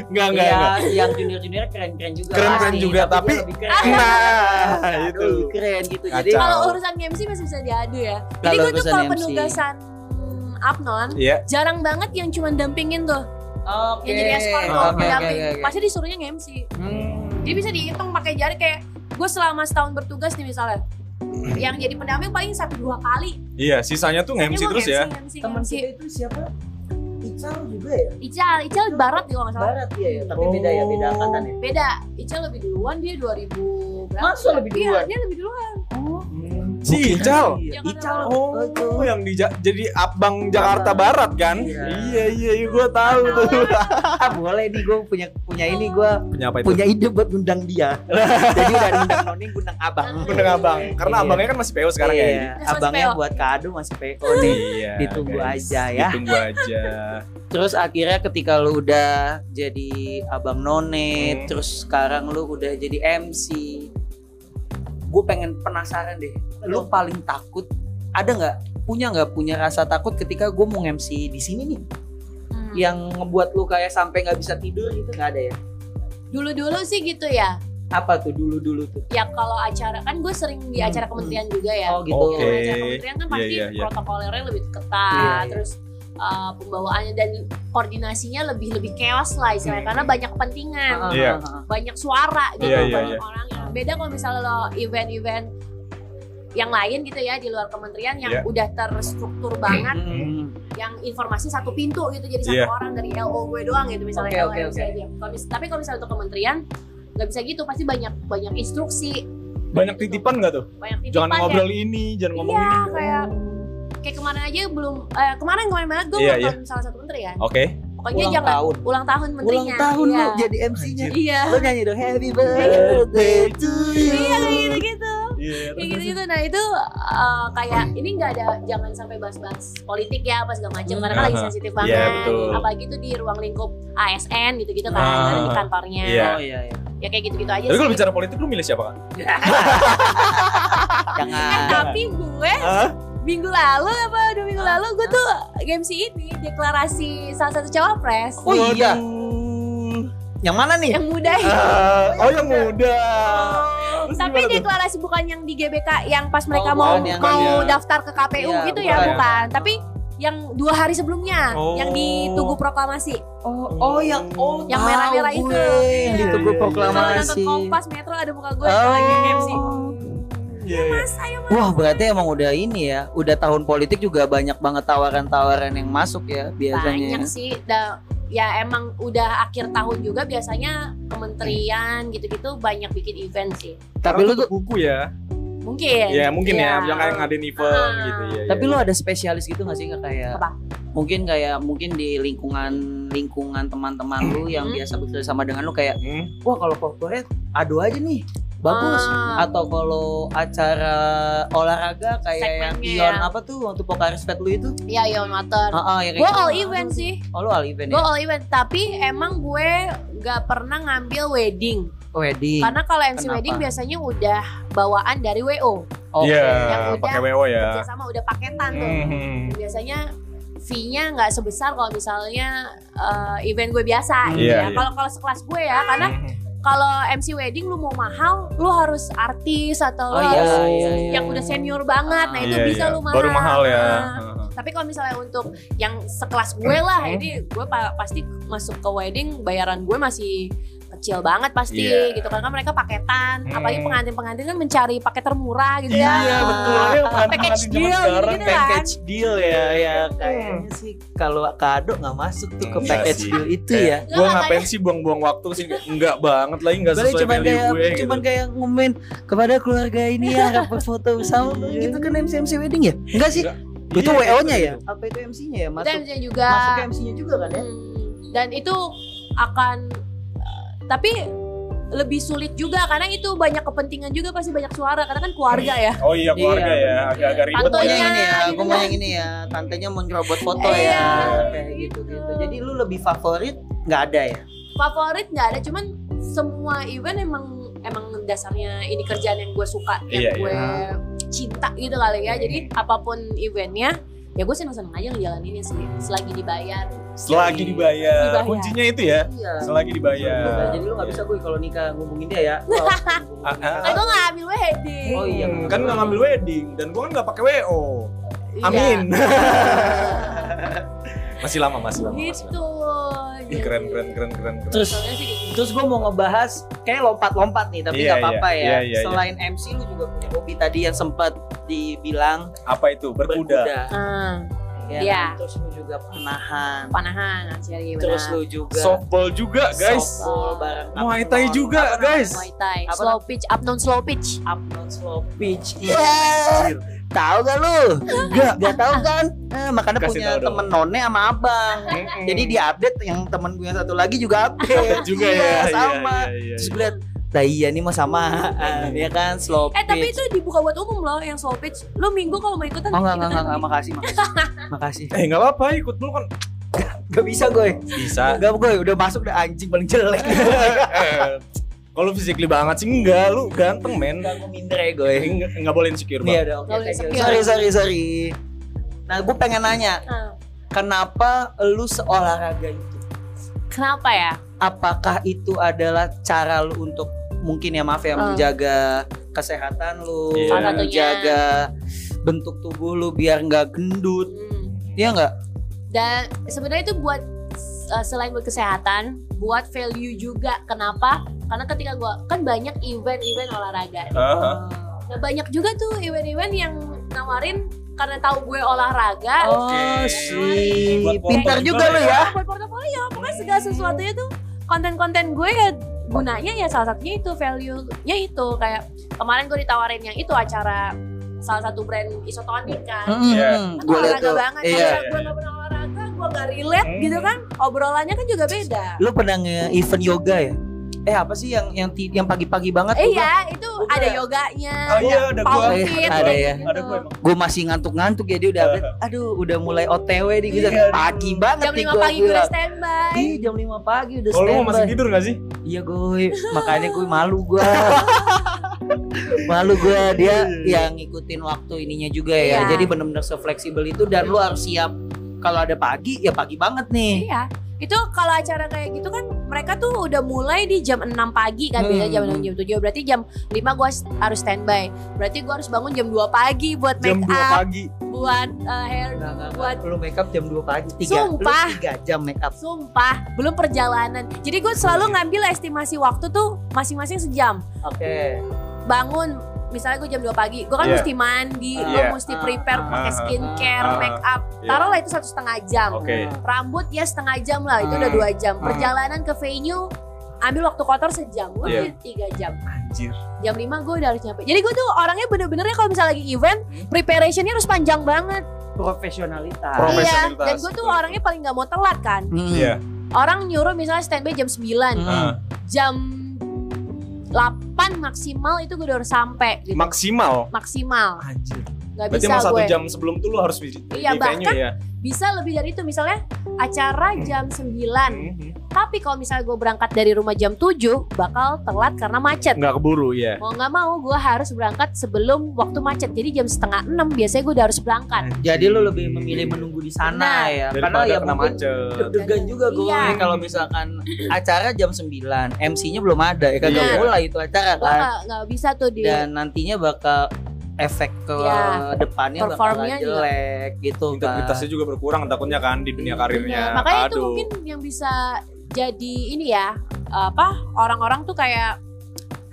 Enggak, enggak, Iya, enggak. yang junior-junior keren-keren juga. Keren-keren pasti, juga, tapi- lebih keren. Nah, Aduh, itu. keren gitu. Jadi Kacau. Kalau urusan MC masih bisa diadu ya. Jadi gue tuh kalau penugasan Apnon Iya. jarang banget yang cuma dampingin tuh Oke. yang jadi escort tuh oke, pendamping oke, oke. pasti disuruhnya nge-MC Hmm. jadi bisa dihitung pakai jari kayak gue selama setahun bertugas nih misalnya yang jadi pendamping paling satu dua kali Iya, sisanya tuh nge-MC terus ya. Teman kita itu siapa? Ical juga ya? Ical Ical barat juga nggak salah Barat iya ya, tapi beda ya, beda angkatan ya. beda Ical lebih duluan dia 2000 berapa Masa lebih Iya, duluan? dia lebih duluan Si Ical. Ical. Oh, yang di Ja- jadi abang Jakarta. Barat kan? Iya. Iya, iya, iya, gue tahu tuh. Ah, boleh nih gue punya punya ini gue Punya apa itu? punya ide buat ngundang dia. Jadi dari ngundang Noni ngundang abang. Undang abang. Karena Iya. abangnya kan masih PO sekarang ya. Iya, Masih abangnya buat kado masih PO nih. Iya. Ditunggu guys. aja ya. Ditunggu aja. Terus akhirnya ketika lu udah jadi abang None, Hmm. terus sekarang lu udah jadi MC. Gue pengen penasaran deh. Lu paling takut ada nggak punya nggak punya rasa takut ketika gue mau MC di sini nih Hmm. yang ngebuat lu kayak sampai nggak bisa tidur gitu nggak ada ya? dulu-dulu sih gitu ya Apa tuh dulu dulu tuh? ya kalau acara kan gue sering di acara Hmm. kementerian juga ya Oh gitu. Kalau acara kementerian kan pasti Iya, iya, iya. protokolernya lebih ketat Iya, iya. terus uh, pembawaannya dan koordinasinya lebih lebih chaos lah istilahnya Hmm. karena banyak kepentingan ah, Iya. ah, ah. banyak suara gitu Iya, iya, banyak orang yang beda kalau misalnya lo event-event yang lain gitu ya di luar kementerian yang Iya. udah terstruktur banget Hmm. yang informasi satu pintu gitu jadi satu Iya. orang dari LO gue doang gitu misalnya aja. Kalau mis- tapi kalau misalnya untuk kementerian nggak bisa gitu pasti banyak banyak instruksi Banyak titipan nggak tuh? banyak titipan Jangan ya. ngobrol ini, jangan ngomong Iya, ini. kayak kayak kemarin aja belum eh, kemarin kemarin banget gue ulang iya. tahun salah satu menteri kan Oke. Pokoknya Ulang jangan tahun. ulang tahun menterinya Ulang tahun iya. lu jadi MC-nya. iya Lu nyanyi dong Happy birthday to you. iya kayak gitu gitu Iya. kayak gitu gitu nah itu uh, kayak ini nggak ada jangan sampai bahas-bahas politik ya apa segala macam karena kan lagi sensitif Iya, banget betul. apalagi itu di ruang lingkup ASN gitu gitu kan karena di kantornya Iya. Oh iya iya. ya kayak gitu gitu aja Tapi kalau bicara politik lu milih siapa kan? Eh, Jangan. tapi gue Hah? Minggu lalu apa dua minggu lalu gue tuh MC ini deklarasi salah satu cawapres Oh iya. Yang mana nih? yang muda. Ah, oh yang muda. Terus tapi tuh? deklarasi bukan yang di GBK yang pas mereka Oh, mau yang- mau bukan ya. daftar ke KPU Iya, gitu ya bukan. bukan tapi yang dua hari sebelumnya Oh. yang di Tugu Proklamasi Oh, oh yang oh Yang merah-merah itu. yang di Iya. Tugu kalau nonton Proklamasi. Kompas Metro ada muka gue Oh. lagi MC Iya, iya. mas ayo mas Wah berarti emang udah ini ya, udah tahun politik juga banyak banget tawaran-tawaran yang masuk ya biasanya. banyak sih da, ya emang udah akhir tahun juga biasanya kementerian gitu-gitu banyak bikin event sih Tapi lu tuh, buku ya. mungkin Ya mungkin ya, Iya. yang kayak ngadain event Ah. gitu ya. tapi lu ada spesialis gitu gak sih nggak kayak? Apa? Mungkin kayak mungkin di lingkungan lingkungan teman-teman lu yang Hmm. biasa bekerja sama dengan lu kayak, Hmm. wah kalau corporate adu aja nih, bagus. Ah. Atau kalau acara olahraga kayak yang Segmennya Ion ya. apa tuh waktu Pokaris Fest lu itu? Iya, Ion Water. Ah, ah, yang Gue all event sih. Oh lu all event Gue ya? all event. Tapi emang gue gak pernah ngambil wedding. Wedding. Karena kalau MC Kenapa? wedding biasanya udah bawaan dari WO. Oke. Iya, Yang udah pakai WO ya. Kerjasama udah paketan tuh. Hmm. Biasanya fee-nya nggak sebesar kalau misalnya uh, event gue biasa Hmm, gitu iya, ya. Kalau kalau sekelas gue ya, karena Hmm. Kalau MC wedding lu mau mahal, lu harus artis atau Oh lu iya, harus iya, iya, yang iya. udah senior banget. Nah, itu Iya, bisa iya. lu mahal. Baru mahal ya. Nah. Tapi kalau misalnya untuk yang sekelas gue lah, Hmm. ini gue pa- pasti masuk ke wedding bayaran gue masih kecil banget pasti Iya. gitu karena mereka paketan, Hmm. apalagi pengantin-pengantin kan mencari paket termurah gitu ya. Iya betul. Ya, pengantin- Package pengantin zaman deal sekarang gitu-gitu kan. package deal ya ya kayaknya sih kalau kado nggak masuk tuh ke Enggak package sih. deal itu Kayak, ya Gue ngapain sih buang-buang waktu sih? Enggak banget lagi, enggak sesuai cuman value kayak gue cuman gitu. kayak ngomen kepada keluarga ini ya harap berfoto bersama Iya. gitu kan MC MC wedding ya enggak sih Enggak. itu Iya, WO nya gitu. ya apa itu MC nya ya Itu masuk MC juga. masuk ke MC nya juga kan ya Hmm, dan itu akan eh, tapi lebih sulit juga karena itu banyak kepentingan juga pasti banyak suara karena kan keluarga ya. Oh iya keluarga Iya. ya, agak-agak ribet. Fotonya yang ini ya, gitu gue mau yang ini ya, tantenya mau nyerobot foto Iya. ya, kayak gitu gitu. Jadi lu lebih favorit nggak ada ya? Favorit nggak ada cuman semua event emang emang dasarnya ini kerjaan yang gue suka Iya, yang gue cinta gitu kali ya. Jadi apa pun eventnya ya gue seneng seneng aja ngejalaninnya sih selagi dibayar Selagi dibayar. Dibayar. Kuncinya itu ya. Iya. Selagi dibayar. jadi lu gak bisa gue kalau nikah ngubungin dia ya. Kan gue nggak ambil wedding Oh iya. Hmm, kan nggak ngambil wedding dan gua kan nggak pakai WO. Iya. Amin. masih lama, masih lama, masih lama. gitu Ih, keren, keren, keren, keren, keren. Terus Soalnya sih gitu. Terus gue mau ngebahas kayak lompat-lompat nih, tapi Iya, nggak apa-apa iya, ya. iya, iya, Selain MC lu juga punya hobi tadi yang sempat dibilang Apa itu? Berkuda. Ah, Ya, Iya. kan? Terus lu juga panahan. panahan benar. Terus lu juga Softball juga, guys. softball bareng Muay Thai juga, Apa guys. Muay Thai, Apa slow pitch, up down slow pitch. namanya? Upnon slow pitch. Iya. Tahu gak lu? Enggak, enggak tahu kan? Eh, makanya Kasih punya tahu dong. temen none sama abang. Jadi di update yang temen gue yang satu lagi juga update. juga Iya, ya. sama. Iya, iya, Terus iya. gue liat, lah iya nih mau samaan, ya kan slow Eh tapi pitch. itu dibuka buat umum loh yang slow pitch. Lu minggu kalau mau ikutan Oh enggak, enggak, enggak, enggak, makasih, makasih. makasih. Eh nggak apa-apa, ikut dulu kan. Gak bisa gue. Bisa. Enggak gue udah masuk udah anjing paling jelek. Eh, Kalau physically banget sih enggak, lu ganteng men. Enggak gue minder ya gue. Enggak, enggak boleh insecure thank you. insecure. Sorry, sorry, sorry. Nah, gue pengen nanya, kenapa lu seolahraga itu? Kenapa ya? Apakah itu adalah cara lu untuk mungkin ya maaf ya Hmm. menjaga kesehatan lu, Iya. Salah satunya. menjaga bentuk tubuh lu biar nggak gendut, Hmm. Iya nggak? Dan sebenarnya itu buat uh, selain buat kesehatan, buat value juga. Kenapa? Karena ketika gua kan banyak event-event olahraga. Aha. Nah, banyak juga tuh event-event yang nawarin karena tahu gue olahraga. Oh, Oke. sih, Buat pintar juga ya. ya. buat portofolio pokoknya segala sesuatunya tuh konten-konten gue ya gunanya ya salah satunya itu value-nya itu kayak kemarin gue ditawarin yang itu acara salah satu brand isotonik kan Mm, Iya. mm, kan Gue liat olahraga tuh. banget Iya. gue gak pernah olahraga gue gak relate Hmm. gitu kan obrolannya kan juga beda Lu pernah nge-event yoga ya? Eh apa sih yang yang yang pagi-pagi banget? eh iya itu Udah. ada yoganya Oh iya, ada gua. Iya, fit, ada ya. gitu. Ada gue emang. gue masih ngantuk-ngantuk ya dia udah update. Aduh, udah mulai OTW nih gitu. Iya, pagi banget jam nih 5 gua pagi udah standby Ih, jam 5 pagi udah Oh lu standby. masih tidur gak sih? Iya gue, makanya gue malu gue. malu gue dia yang ngikutin waktu ininya juga ya. Iya. Jadi bener-bener se-fleksibel itu dan lu harus siap kalau ada pagi ya pagi banget nih. Iya. Itu kalau acara kayak gitu kan mereka tuh udah mulai di jam 6 pagi kan biasa Hmm. jam 6 jam 7 berarti jam 5 gua harus standby. Berarti gua harus bangun jam 2 pagi buat Jam make 2 up, pagi. buat uh, hair Enggak, enggak, buat Lu make up jam 2 pagi, 3, Sumpah. lu 3 jam make up. sumpah belum perjalanan. Jadi gue selalu ngambil estimasi waktu tuh masing-masing sejam. Oke. Bangun misalnya gue jam 2 pagi, gue kan Iya. mesti mandi, Iya. gue mesti prepare Ah, pakai ah, skincare, ah, make up. Iya. Taruhlah itu satu setengah jam. Oke. rambut ya setengah jam lah itu Hmm. udah dua jam Hmm. perjalanan ke venue ambil waktu kotor sejam gue udah tiga jam Anjir. jam 5 gue udah harus nyampe jadi gue tuh orangnya bener-bener ya kalau misalnya lagi event preparationnya harus panjang banget Profesionalitas. Pro- iya Profesionalitas. dan gue tuh orangnya paling nggak mau telat kan Hmm. Iya. orang nyuruh misalnya standby jam 9 Hmm. Jam 8 maksimal itu gue udah harus sampai gitu. maksimal. maksimal Anjir. nggak Berarti bisa emang satu jam sebelum tuh lu harus di, di Iya, venue bahkan- ya. bisa lebih dari itu misalnya acara jam 9 Mhm. tapi kalau misalnya gue berangkat dari rumah jam 7 bakal telat karena macet Nggak keburu ya. mau nggak mau gue harus berangkat sebelum waktu macet jadi jam setengah enam biasanya gue udah harus berangkat Jadi lu lebih memilih menunggu di sana Benar. ya. Karena ya kena macet. deg-degan juga gue Iya. kalau misalkan acara jam 9 MC-nya belum ada ya kagak Iya. mulai itu acara kan nggak nggak bisa tuh di dan nantinya bakal efek ke Iya. depannya bakal Performnya juga. jelek gitu kan Integritasnya juga berkurang takutnya kan di dunia karirnya. Iya, makanya itu Aduh. mungkin yang bisa jadi ini ya apa orang-orang tuh kayak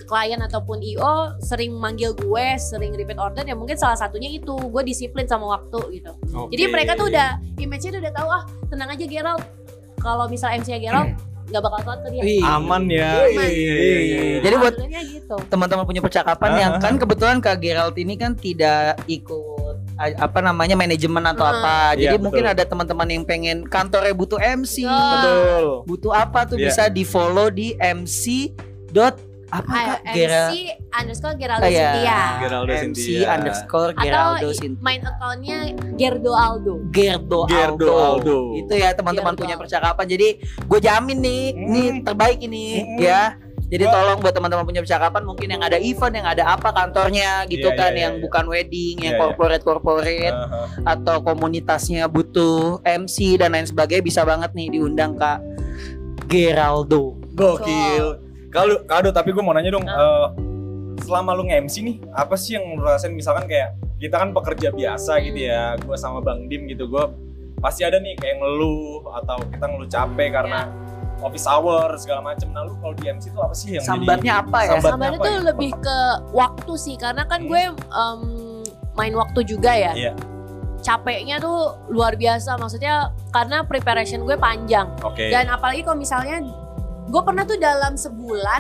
klien ataupun IO sering manggil gue, sering repeat order ya mungkin salah satunya itu gue disiplin sama waktu gitu. Oke. Jadi mereka tuh udah image-nya udah tahu ah tenang aja Gerald. Kalau misal MC-nya Gerald nggak bakal telat ke dia. Wih. aman ya. Aman. Iya, iya, iya, iya. Jadi buat gitu. teman-teman punya percakapan yang Ah. kan kebetulan Kak Gerald ini kan tidak ikut apa namanya manajemen atau Hmm. apa. Jadi Iya, mungkin betul. ada teman-teman yang pengen kantornya butuh MC. Ya. Betul. Butuh apa tuh Iya. bisa di follow di MC dot apa Ah, Kak Gerald? MC underscore Geraldo Ah, iya. Cynthia. Geraldo MC Cynthia. underscore Atau Geraldo Cynthia. main accountnya Gerdo Aldo. Gerdo, Gerdo Aldo. Aldo. Itu ya teman-teman punya percakapan. Jadi gue jamin nih, Hmm. nih terbaik ini Hmm. ya. Jadi tolong buat teman-teman punya percakapan mungkin yang ada event, yang ada apa kantornya gitu Iya, kan, iya, yang iya. bukan wedding, yang Iya, iya. corporate corporate Aha. atau komunitasnya butuh MC dan lain sebagainya bisa banget nih diundang Kak Geraldo. Gokil. Kalau kado tapi gue mau nanya dong, Ah. eh, selama lu nge-MC nih, apa sih yang lu rasain misalkan kayak kita kan pekerja biasa gitu ya, gue sama Bang Dim gitu, gue pasti ada nih kayak ngeluh atau kita ngeluh capek karena office hour segala macem. Nah lu kalau di MC itu apa sih yang Sambatnya jadi, apa ya? Sambatnya Sambalnya apa tuh ya? lebih ke waktu sih karena kan Hmm. gue em, main waktu juga ya. Iya. Capeknya tuh luar biasa maksudnya karena preparation gue panjang Oke. dan apalagi kalau misalnya gue pernah tuh dalam sebulan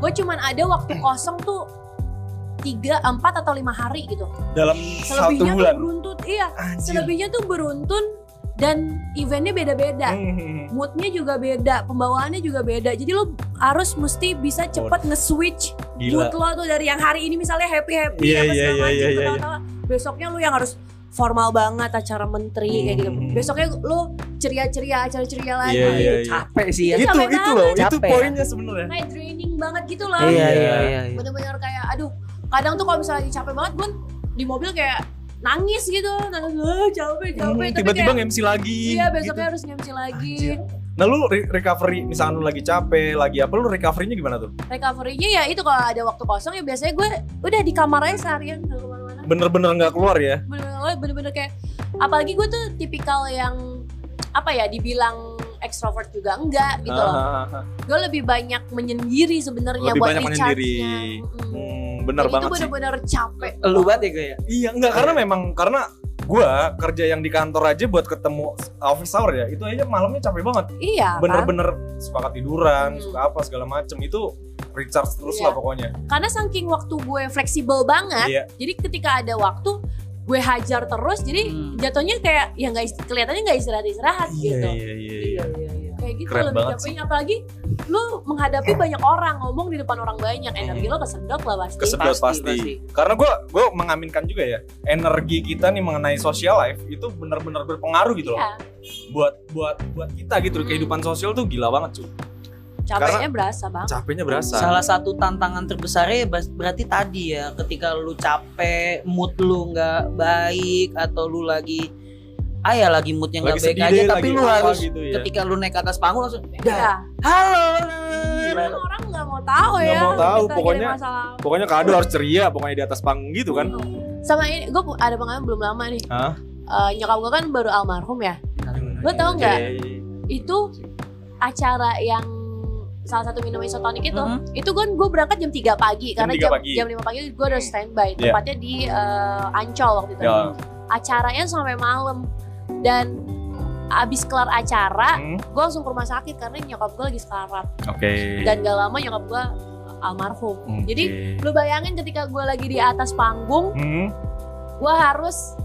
gue cuman ada waktu kosong tuh tiga, empat atau lima hari gitu. Dalam satu Selebihnya bulan. tuh beruntun, iya. Anjir. Selebihnya tuh beruntun dan eventnya beda-beda. Hmm. Moodnya juga beda, pembawaannya juga beda. Jadi lo harus mesti bisa cepet nge-switch Gila. mood lo tuh dari yang hari ini misalnya happy happy Iya, apa iya, segala iya, macem, iya, iya. ketawa-tawa. Besoknya lo yang harus formal banget acara menteri kayak gitu. Hmm. Besoknya lo ceria-ceria acara ceria lagi. Iya, iya, iya. Capek sih ya. Itu Itu capek itu loh, itu Capek ya. poinnya sebenarnya. Kayak draining banget gitu loh. Iya Iya. iya iya. iya. Bener-bener kayak aduh, kadang tuh kalau misalnya lagi capek banget gue di mobil kayak nangis gitu, nangis "Ah, capek capek. Hmm, Tapi Tiba-tiba nge-MC lagi. Iya besoknya gitu. harus nge lagi. Anjir. Nah lu re- recovery, misalkan lu lagi capek, lagi apa, lu recovery-nya gimana tuh? Recovery-nya ya itu kalau ada waktu kosong ya biasanya gue udah di kamar aja seharian. Bener-bener nggak keluar ya? Bener-bener, bener-bener kayak apalagi gue tuh tipikal yang apa ya dibilang ekstrovert juga enggak gitu loh. Hahaha. Gue lebih banyak menyendiri sebenarnya Lebih buat banyak menyendiri. Hmm, bener Dan banget itu sih. bener-bener capek. Lu banget ya gue ya. Iya, enggak karena memang karena gua kerja yang di kantor aja buat ketemu office hour ya, itu aja malamnya capek banget. Iya kan? Bener-bener suka ketiduran, Hmm. suka apa segala macem itu recharge terus Iya. lah pokoknya. Karena saking waktu gue fleksibel banget, Iya. jadi ketika ada waktu gue hajar terus, jadi Hmm. jatuhnya kayak ya nggak kelihatannya nggak istirahat istirahat gitu. iya, iya, Kayak gitu Keren lebih capeknya apalagi lu menghadapi banyak orang ngomong di depan orang banyak energi lo kesedot lah pasti. Kesedot Pasti, pasti. pasti. Karena gua gua mengaminkan juga ya, energi kita nih mengenai social life itu benar-benar berpengaruh gitu loh. Iya, Buat buat buat kita gitu Hmm. kehidupan sosial tuh gila banget cuy. Capeknya berasa bang. Capeknya berasa. Salah satu tantangan terbesarnya bas- berarti tadi ya ketika lu capek, mood lu nggak baik atau lu lagi ah ya lagi moodnya nggak baik aja tapi lu harus gitu ya. ketika lu naik ke atas panggung langsung dah Iya. halo Karena orang nggak mau tahu Nggak ya. mau tahu, kita pokoknya- masalah. Pokoknya kado harus ceria, pokoknya di atas panggung gitu kan. Sama ini, gue ada pengalaman belum lama nih. Hah? Eh, nyokap gue kan baru almarhum ya. Lu tau nggak? Iya, iya, iya. Itu acara yang salah satu minum isotonik itu, Mhm. itu kan gue berangkat jam 3 pagi Jam karena 3 jam pagi. jam 5 pagi gue udah Hmm. standby. Iya. Tepatnya di eh, Ancol waktu itu. Ya. Acaranya sampai malam dan abis kelar acara, Hmm, gue langsung ke rumah sakit karena nyokap gue lagi sekarat Oke. dan gak lama nyokap gue almarhum. Oke. Jadi lu bayangin ketika gue lagi di atas panggung, Hmm, gue harus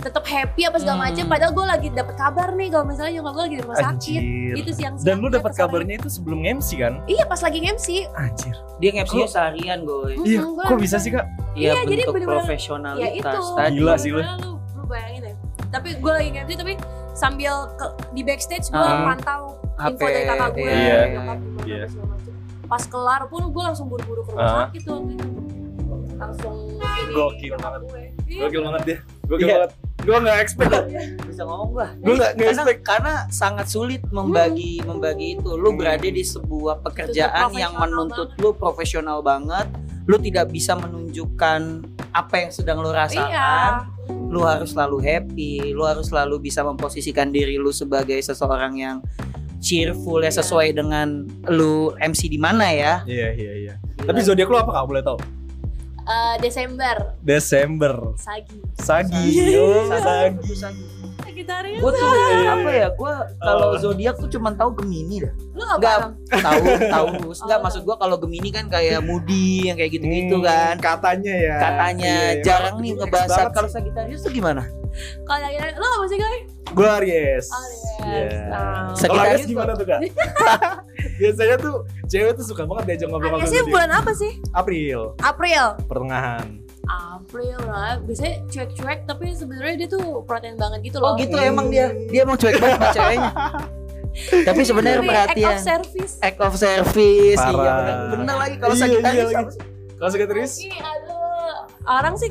tetap happy apa segala Hmm. macem. Padahal gue lagi dapet kabar nih kalau misalnya nyokap gue lagi di rumah sakit. anjir. Itu siang Dan lu dapat kabarnya itu sebelum MC kan? Iya pas lagi MC. Anjir. dia nge-MC seharian gue Iya, Mm, gua kok bisa sih, Kak? Iya Iya, jadi bentuk bener-bener- profesionalitas Ya itu. tadi Gila sih lu. Bayangin ya. Tapi gue lagi MC tapi sambil ke, di backstage gue Ah. pantau info HP, dari kakak gue. iya. nyokap Iya. macem. Pas kelar pun gue langsung buru-buru ke rumah Ah. sakit tuh. Langsung ini Gokil banget. gue. Iya. Gokil banget dia. Gokil Iya. banget. Gua nggak expect. bisa ngomong gua Gua nggak nggak karena, expect. karena sangat sulit membagi membagi itu lu Hmm. berada di sebuah pekerjaan yang menuntut lu profesional banget lu tidak bisa menunjukkan apa yang sedang lu rasakan Iya. lu harus selalu happy lu harus selalu bisa memposisikan diri lu sebagai seseorang yang cheerful ya sesuai dengan lu MC di mana ya Iya, iya, iya. Tapi zodiak lu apa Kak? Boleh tahu? Eh, Desember Desember. Sagi. Sagi. Sagi. Oh, Sagi. Sagi. Sagitarius. gue tuh apa ya gue kalau Oh. zodiak tuh cuman tahu Gemini dah Lu apa? Enggak, tahu Taurus enggak Oh. maksud gua kalau Gemini kan kayak Moody yang kayak gitu-gitu Hmm, kan Katanya ya. katanya Iya, iya. jarang nih Banget ngebahas kalau sih. Sagittarius tuh gimana Kalau Sagitarius, lu apa sih guys? Gua Aries. Aries. Iya. Oh. Kalau Aries gimana tuh kak? Biasanya tuh cewek tuh suka banget diajak ngobrol-ngobrol Aries bulan apa sih? April, April. pertengahan. April lah, biasanya cuek-cuek tapi sebenarnya dia tuh perhatian banget gitu loh. oh gitu emang dia dia emang cuek banget sama ceweknya Tapi sebenarnya Tapi act perhatian. of service Act of service. Iya, Parah. bener. bener lagi kalau Iya, Sagittarius iya lagi. sih? Kalau sekretaris, Ih, aduh orang sih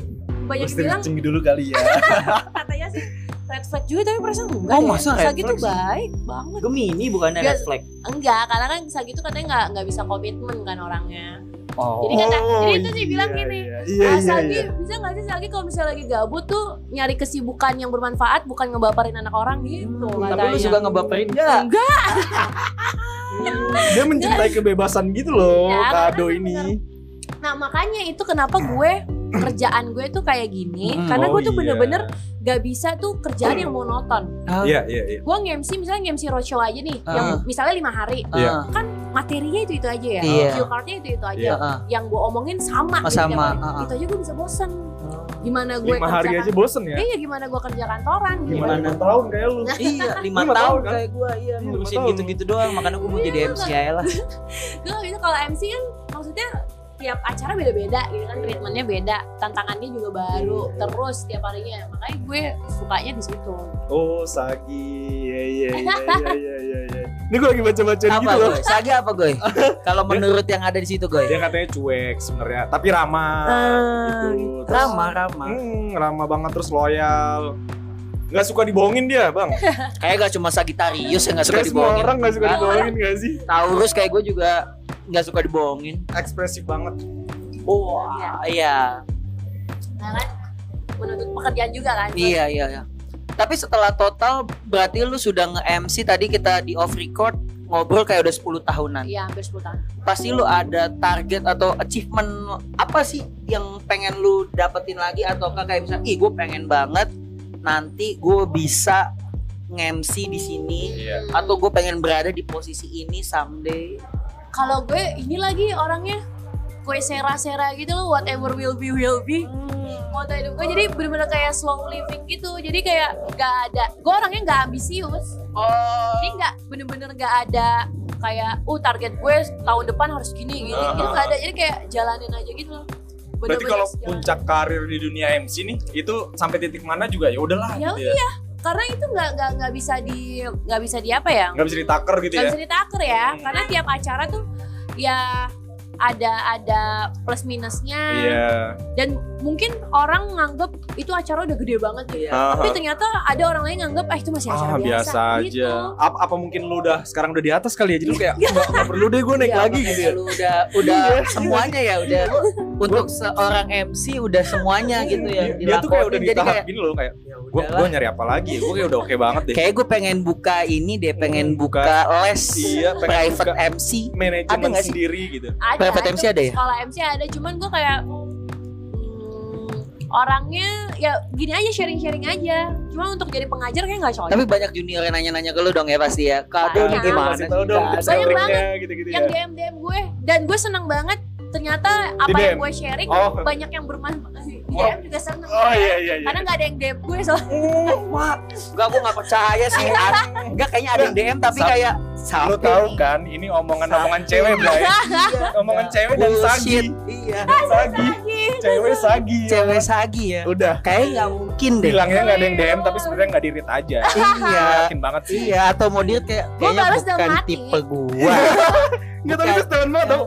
banyak mesti bilang kencing dulu kali ya. katanya sih red flag juga tapi perasaan enggak Oh, masa red Sagi flag tuh sih? baik banget Gemini bukannya Dia- red flag. enggak karena kan Sagi tuh katanya nggak nggak bisa komitmen kan orangnya Oh. Jadi kata- jadi itu sih iya, bilang gini, Iya, iya, ah, iya, Sagi iya. bisa nggak sih Sagi kalau misalnya lagi gabut tuh nyari kesibukan yang bermanfaat bukan ngebaperin anak orang gitu Tapi katanya. lu suka ngebaperin enggak? enggak Dia mencintai kebebasan gitu loh, Ya, kado ini. nah makanya itu kenapa gue kerjaan gue tuh kayak gini Mm-mm. karena Oh, gue tuh iya. bener-bener gak bisa tuh kerjaan yang monoton Ah, Iya, iya, iya. gue nge-MC misalnya nge-MC roadshow aja nih Ah. yang misalnya lima hari ah, kan materinya itu itu aja ya Iya. cue cardnya itu itu aja Iya. ah. yang gue omongin sama Oh, gitu sama, hari. ah, ah. itu aja gue bisa bosen gimana gue Lima hari aja bosen ya. iya gimana gue kerja kantoran Gimana? gimana Lima tahun kayak lu. Iya, lima Lima tahun tahun, kan? kayak gua iya Iya, ngurusin gitu-gitu doang. Makanya gua mau jadi Iya, MC aja lah. gue gak bisa kalau MC kan maksudnya tiap acara beda-beda gitu kan treatmentnya beda tantangannya juga baru terus tiap harinya makanya gue sukanya di situ Oh, Sagi. Iya, iya, iya, iya, iya, iya, iya. Ini gue lagi baca-baca gitu loh. Goy? Sagi apa Goy? Kalau menurut yang ada di situ Goy. Dia katanya cuek sebenarnya, tapi ramah Ah, gitu. Terus, Ramah, ramah. Hmm, ramah banget terus loyal. Nggak suka dibohongin dia, Bang. Kayak gak cuma Sagittarius yang gak suka Kayak semua dibohongin. orang nggak suka dibohongin nggak sih? Taurus kayak gue juga gak suka dibohongin. Ekspresif banget. Wah, iya. nah kan menuntut pekerjaan juga kan Iya, iya, iya. Tapi setelah total berarti lu sudah nge-MC tadi kita di off record ngobrol kayak udah 10 tahunan. iya hampir 10 tahun Pasti lu ada target atau achievement apa sih yang pengen lu dapetin lagi atau kayak misalnya, ih gue pengen banget nanti gue bisa nge-MC di sini Iya. atau gue pengen berada di posisi ini someday. Kalau gue ini lagi orangnya. Kue sera-sera gitu loh whatever will be will be. Moto hidup gue jadi bener-bener kayak slow living gitu. Jadi kayak gak ada gue orangnya gak ambisius. Oh. jadi nggak bener-bener gak ada kayak uh target gue tahun depan harus gini gini gitu nggak ada jadi kayak jalanin aja gitu loh. Berarti Bener-bener kalau jalan. puncak karir di dunia MC nih, itu sampai titik mana juga ya udahlah Ya gitu ya. Karena itu nggak nggak nggak bisa di nggak bisa di apa ya Nggak bisa ditaker gitu nggak ya. bisa ditaker ya Hmm. karena tiap acara tuh ya ada ada plus minusnya Iya. dan mungkin orang nganggep itu acara udah gede banget gitu Iya. Aha. tapi ternyata ada orang lain nganggep ah itu masih acara Ah, biasa, biasa gitu. aja. Apa, apa mungkin lu udah sekarang udah di atas kali ya? Jadi lu kayak nggak nggak perlu deh gue naik Iya, lagi gitu ya. Lu udah udah semuanya ya udah untuk seorang MC udah semuanya gitu ya Dia, dia tuh kayak udah di Jadi tahap kayak gini loh kayak ya gue udahlah. gue nyari apa lagi? Gue kayak udah oke banget deh. Kayak gue pengen buka ini deh, pengen Hmm, buka, buka- les Iya, pengen private buka MC. Ada manajemen nggak sih? sendiri gitu. ada Private itu MC ada ya? sekolah MC ada cuman gue kayak hmm, orangnya ya gini aja sharing-sharing aja cuma untuk jadi pengajar kayak nggak cocok Tapi banyak junior yang nanya-nanya ke lu dong ya pasti ya. Kado Banyak. gimana sih? dong Nggak. Banyak sharingnya gitu-gitu yang ya. DM DM gue dan gue seneng banget ternyata apa yang DM? gue sharing Oh. banyak yang bermanfaat di Oh. DM juga seneng Oh iya iya iya. karena nggak ada yang DM gue soalnya Wah, enggak gue gak percaya sih. Enggak kayaknya ada yang DM tapi kayak Lu sampai tahu nih. kan ini omongan-omongan cewek Bray. Iya. Omongan cewek dan sagi. Iya. Sagi. Cewek sagi. ya. Cewek sagi ya. Udah. Kayak nggak mungkin deh. Bilangnya nggak ada yang DM tapi sebenarnya nggak dirit aja. Iya. Yakin banget sih. Iya, atau mau dia kayak Gua kayaknya bukan tipe gua. Nggak tahu itu teman banget tau.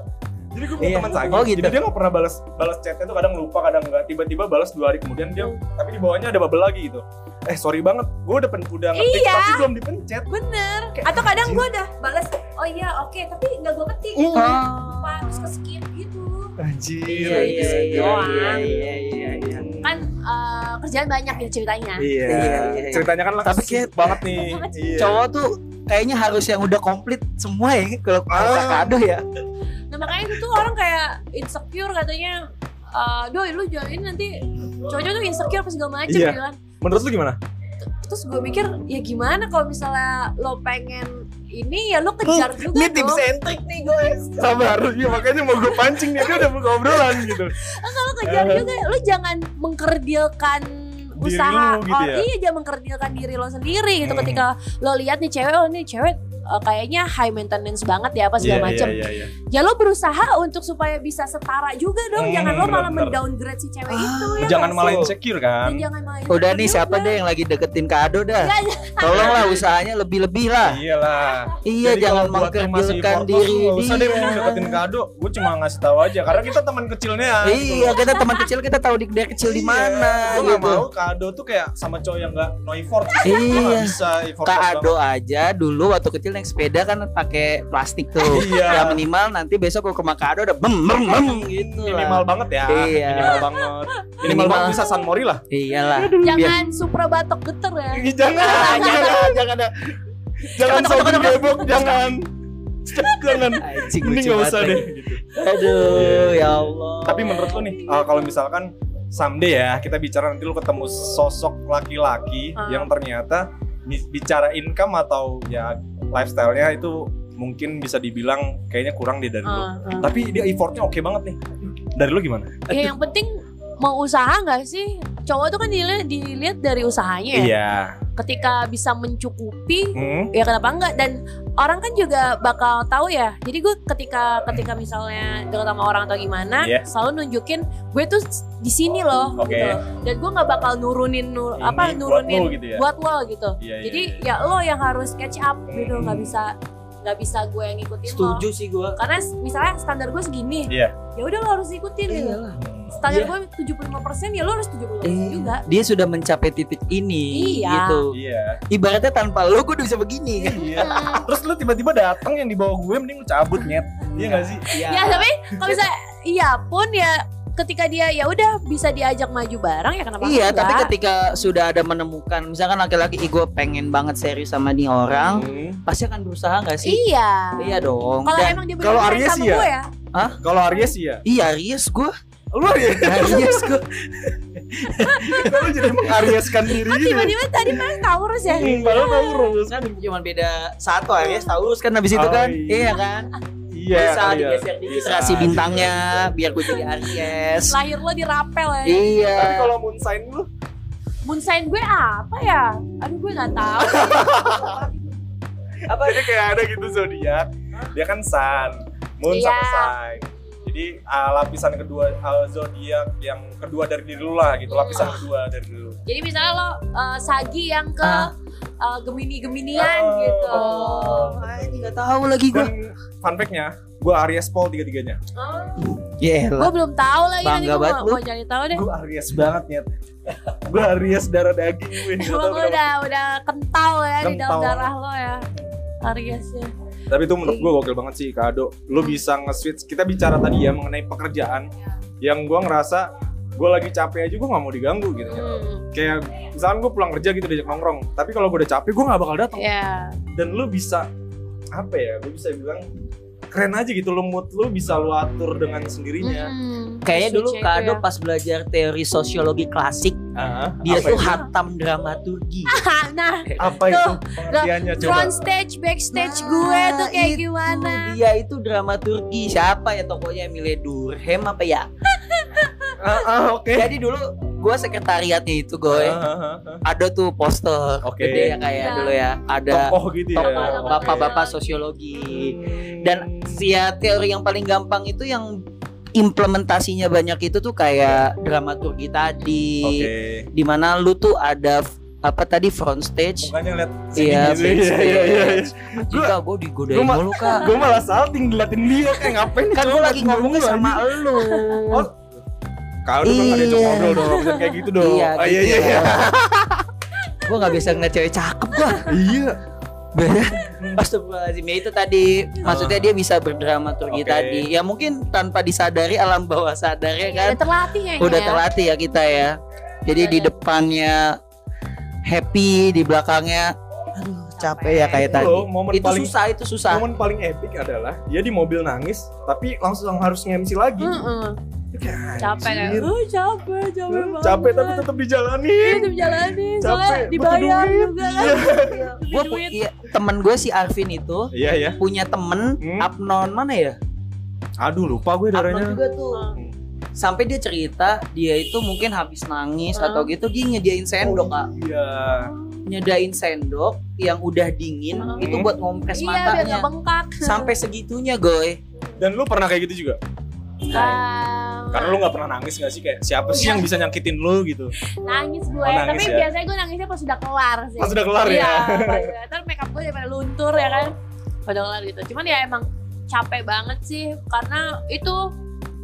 Jadi gue punya Iya. teman Sagi. Oh, gitu. Jadi dia nggak pernah balas balas chatnya tuh kadang lupa kadang nggak. Tiba-tiba balas dua hari kemudian dia tapi di bawahnya ada bubble lagi gitu. Eh sorry banget, gue udah pen, udah ngetik Iya. tapi belum dipencet. bener Kayak, atau kadang gue udah balas oh iya oke tapi nggak gue ketik Hmm. lupa terus ke skip gitu Anjir. Iya, iya, iya, doang. iya, iya, iya. kan eh, kerjaan banyak ya ceritanya Iya. Iya, iya, iya. Ceritanya kan Tapi langsung kayak- banget nih. Iya. Cowok tuh kayaknya harus yang udah komplit semua ya kalau kalau Ah. kado ya. Nah makanya itu tuh orang kayak insecure katanya eh doi lu jangan ini nanti cowok tuh insecure apa segala macem Iya. gitu kan Menurut lu gimana? terus gue mikir ya gimana kalau misalnya lo pengen ini ya lo kejar juga Ini tips and trick nih guys. Sabar, ya makanya mau gue pancing nih dia udah buka obrolan gitu. lo kejar juga lo jangan mengkerdilkan Diri usaha lu gitu oh, ya? iya jangan mengkerdilkan diri lo sendiri gitu Hmm. ketika lo lihat nih cewek oh nih cewek eh, kayaknya high maintenance banget ya apa segala Iya, macem. iya, iya, iya. Ya lo berusaha untuk supaya bisa setara juga dong. Hmm, jangan lo malah bener-bener. mendowngrade si cewek Ah, itu ya. Jangan malah insecure kan. Dan jangan malah Udah nih siapa deh yang lagi deketin kado dah. Ya, Tolonglah usahanya lebih-lebih lah. Iyalah. Iya Jadi jangan mengkerdilkan diri nggak usah deh dia. mending deketin kado. Gue cuma ngasih tahu aja karena kita teman kecilnya. Iya kita teman kecil kita tahu di dari kecil di mana. Gue gak gitu. mau kado tuh kayak sama cowok yang gak no effort. Iya. Gak bisa effort Kado aja dulu waktu kecil naik sepeda kan pakai plastik tuh. Iya. Ya minimal nanti besok gua ke rumah kado udah bem bem bem gitu lah. Minimal banget ya. Iya. Minimal banget. Minimal, Minimal. banget bisa San Mori lah. Iyalah. jangan supra batok geter ya. Jangan, Ah, jangan, jangan jangan ada. jangan cepat, cepat. gebok, jangan. jangan. Mending gak usah deh. Gitu. Aduh ya Allah. Tapi menurut lo nih, uh, kalau misalkan someday ya kita bicara nanti lu ketemu sosok laki-laki Ah. yang ternyata bi- bicara income atau ya lifestyle-nya itu mungkin bisa dibilang kayaknya kurang deh dari lu. Ah, ah. Tapi dia effortnya oke banget nih. Dari lu gimana? Ya yang penting mau usaha nggak sih? Cowok tuh kan dilihat, dilihat dari usahanya ya. Iya. Ketika bisa mencukupi, Hmm? ya kenapa enggak? Dan orang kan juga bakal tahu ya. Jadi gue ketika ketika misalnya deket sama orang atau gimana, Iya. selalu nunjukin gue tuh di sini loh, Oke. gitu. Dan gue nggak bakal nurunin nur, Ini apa buat nurunin lu gitu ya? buat lo gitu. Iya, iya, Jadi iya. ya lo yang harus catch up gitu, Hmm. nggak bisa nggak bisa gue yang ngikutin lo. Setuju sih gua. Karena misalnya standar gue segini, Iya. ya udah lo harus ikutin gitu. Iyalah. Standar Iya. gue 75% ya lo harus 75% Eh, juga. Dia sudah mencapai titik ini Iya. gitu. Iya. Ibaratnya tanpa lo gue udah bisa begini kan. Iya. Terus lu tiba-tiba datang yang di bawah gue mending lu cabut nyet. Iya gak sih? Ya tapi kalau misalnya iya pun ya ketika dia ya udah bisa diajak maju bareng ya kenapa Iya, enggak? tapi ketika sudah ada menemukan, misalkan laki-laki, gue pengen banget serius sama nih orang, Hmm. pasti akan berusaha nggak sih? Iya. Iya dong. Kalau emang dia kalau Arya sama sih ya. gue ya. Kalau Arya sih ya. iya Aries gue, Lu Aries. Aries gue. Lu jadi mengaryeskan diri Oh, ya? tiba-tiba tadi pas Taurus ya. Hmm, Padahal Taurus. Kan cuma beda satu Aries Taurus kan habis itu Oh, kan, iya. iya kan? Iya. Bisa kali ya. digeser dikit Bisa. rasi bintangnya, biar gue jadi Aries. Lahir lo di rapel ya. Iya. Tapi kalau moon sign lu Moon sign gue apa ya? Aduh gue nggak tahu. apa jadi kayak ada gitu zodiak. Dia kan sun, moon Iya. sama sign. Jadi uh, lapisan kedua uh, zodiak yang kedua dari diri lu lah gitu, lapisan Hmm. kedua dari lu. Jadi misalnya lo uh, Sagi yang ke Ah. uh, Gemini-Geminian Oh. gitu. Oh, nggak tahu lagi gue. Fun fact-nya, gue Aries Paul tiga-tiganya. Oh, Iya gue belum tahu lagi nanti Bangga gue banget mau, lu. mau cari tahu deh. Gue Aries banget nyet. gue Aries darah daging gue. Emang kenapa. udah udah kental ya di dalam Kental. darah lo ya. Aries ya. Tapi itu menurut gue gokil banget sih kado. Lu bisa nge-switch. Kita bicara tadi ya mengenai pekerjaan. Yang gue ngerasa gue lagi capek aja gue nggak mau diganggu gitu. Hmm. Kayak misalkan gue pulang kerja gitu diajak nongkrong. Tapi kalau gue udah capek gue nggak bakal datang. Ya. Dan lu bisa apa ya? Gue bisa bilang keren aja gitu lu mood lu bisa lu atur dengan sendirinya. Hmm. Kayaknya dulu Kado ya. pas belajar teori sosiologi klasik, Ah, dia apa tuh itu? hatam dramaturgi. Ah, nah, apa itu pengertiannya coba? front stage, backstage Nah, gue tuh kayak itu gimana? Dia itu dramaturgi. Siapa ya tokonya Emile Durkheim apa ya? Ah, ah, oke. Jadi dulu gua sekretariatnya itu gue. Ah, ah, ah. Ada tuh poster Oke. gede ya kayak Ya. dulu ya. Ada Tokoh gitu ya. bapak-bapak sosiologi. sosiologi. Hmm. Dan si ya, teori yang paling gampang itu yang implementasinya banyak itu tuh kayak dramaturgi tadi. Oke. Di mana lu tuh ada apa tadi front stage Makanya lihat Iya, gitu. Iya, iya, iya. backstage. Jika gue digodain mulu kak Gue malah salting diliatin dia kayak ngapain Kan gue lagi ngomongnya sama lu Oh, Kalau dong nggak diajak Iya. ngobrol dong, bisa kayak gitu dong. Iya, gitu iya, iya. ya. Gue gak bisa ngeliat cewek cakep gue Iya. Astagfirullahaladzim ya itu tadi Maksudnya dia bisa berdramaturgi Oke. tadi Ya mungkin tanpa disadari alam bawah sadarnya kan Udah terlatih kayaknya Udah ya. terlatih ya kita ya Jadi di depannya Happy Di belakangnya Aduh capek ya kayak tadi Loh, momen Itu paling susah itu susah momen paling epic adalah dia di mobil nangis tapi langsung harus nge-MC lagi. Heeh. Capek kan? Oh, capek, capek banget. Capek tapi tetap dijalani. Itu jalani, soalnya Capek, dibayar juga kan. Iya. Gue iya, temen gue si Arvin itu Iya ya. punya temen Hmm. Abnon mana ya? Aduh lupa gue Abnon darahnya. juga tuh. Hmm. Sampai dia cerita dia itu mungkin habis nangis Hmm. atau gitu dia nyediain sendok kak. Iya. nyedain sendok yang udah dingin Hmm. itu buat ngompres iya matanya bengkak sampai segitunya goy Dan lu pernah kayak gitu juga? Ah, Karena lu nggak pernah nangis gak sih kayak siapa sih yang bisa nyakitin lu gitu? nangis gue Oh, nangis tapi ya? biasanya gue nangisnya pas sudah kelar sih Pas udah kelar iya, ya. ntar makeup gue daripada luntur ya kan pada kelar gitu cuman ya emang capek banget sih karena itu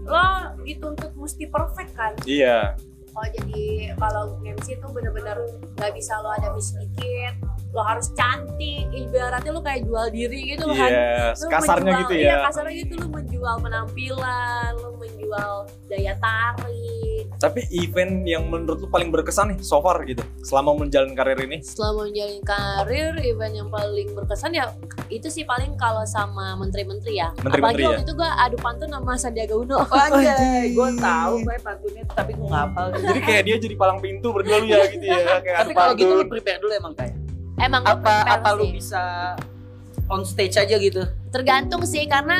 lo dituntut mesti perfect kan Iya. kalau jadi kalau MC itu bener-bener nggak bisa lo ada miss dikit lo harus cantik ibaratnya lo kayak jual diri gitu kan Iya, Lu kasarnya menjual- gitu Iya ya. kasarnya gitu lu menjual penampilan, lu menjual daya tarik. Tapi event yang menurut lu paling berkesan nih so far gitu selama menjalin karir ini? Selama menjalin karir, event yang paling berkesan ya itu sih paling kalau sama menteri-menteri ya. Menteri-menteri Apalagi ya? waktu itu gue adu pantun sama Sandiaga Uno. Anjay, gue tahu gue pantunnya tapi gue nggak hafal. Jadi kayak dia jadi palang pintu berdua lu ya gitu ya kayak Tapi kalau gitu pantun. prepare dulu emang kayak Emang apa apa lu sih. bisa on stage aja gitu. Tergantung sih karena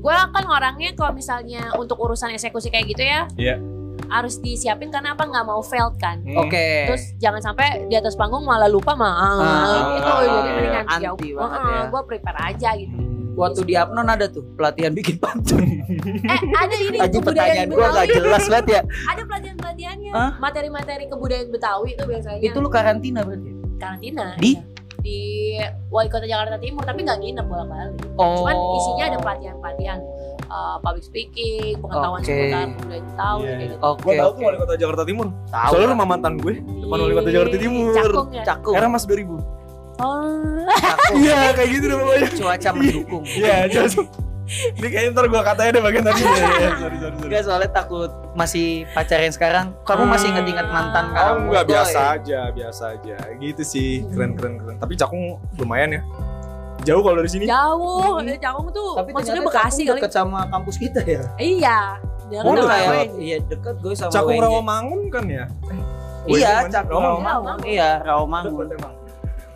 gue kan orangnya kalau misalnya untuk urusan eksekusi kayak gitu ya. Iya. Harus disiapin karena apa nggak mau failed kan. Hmm. Oke. Terus jangan sampai di atas panggung malah lupa mah Ah, gitu. ah, Jadi iya. mendingan Anti banget ya. Gue prepare aja gitu. Waktu di Apnon ada tuh pelatihan bikin pantun. Eh ada ini kebudayaan pertanyaan gue gak Betawi. jelas banget ya. Ada pelatihan-pelatihannya. Hah? Materi-materi kebudayaan Betawi itu biasanya. Itu lu karantina berarti. Karantina. Di? iya. di Wali Kota Jakarta Timur tapi nggak nginep bolak-balik. Oh. Cuman isinya ada pelatihan-pelatihan uh, public speaking, pengetahuan Oke. seputar budaya kayak iya. gitu. Oke. Gua tahu oke. tuh wali kota Jakarta Timur. Tahu. Soalnya rumah mantan gue depan wali kota Jakarta Timur. Cakung ya. Cakung. Era Mas 2000. Oh. Iya, kayak gitu deh pokoknya. Cuaca mendukung. Iya, jelas. Ini kayaknya ntar gue katanya deh bagian tadi. Iya, iya, sorry, sorry, sorry. Enggak soalnya takut masih pacaran sekarang. Kamu masih inget-inget mantan Oh kamu? enggak biasa aja, biasa aja. Gitu sih, keren keren keren. Tapi Cakung lumayan ya. Jauh kalau dari sini. Jauh, ya Cakung tuh Tapi maksudnya Bekasi kali. deket sama kampus kita ya. Iya. Dia Oh, Udah udah kayak iya deket gue sama Cakung. Rawamangun kan ya? Iya, Rawamangun. Cakung. Rawamangun. Iya, Rawamangun.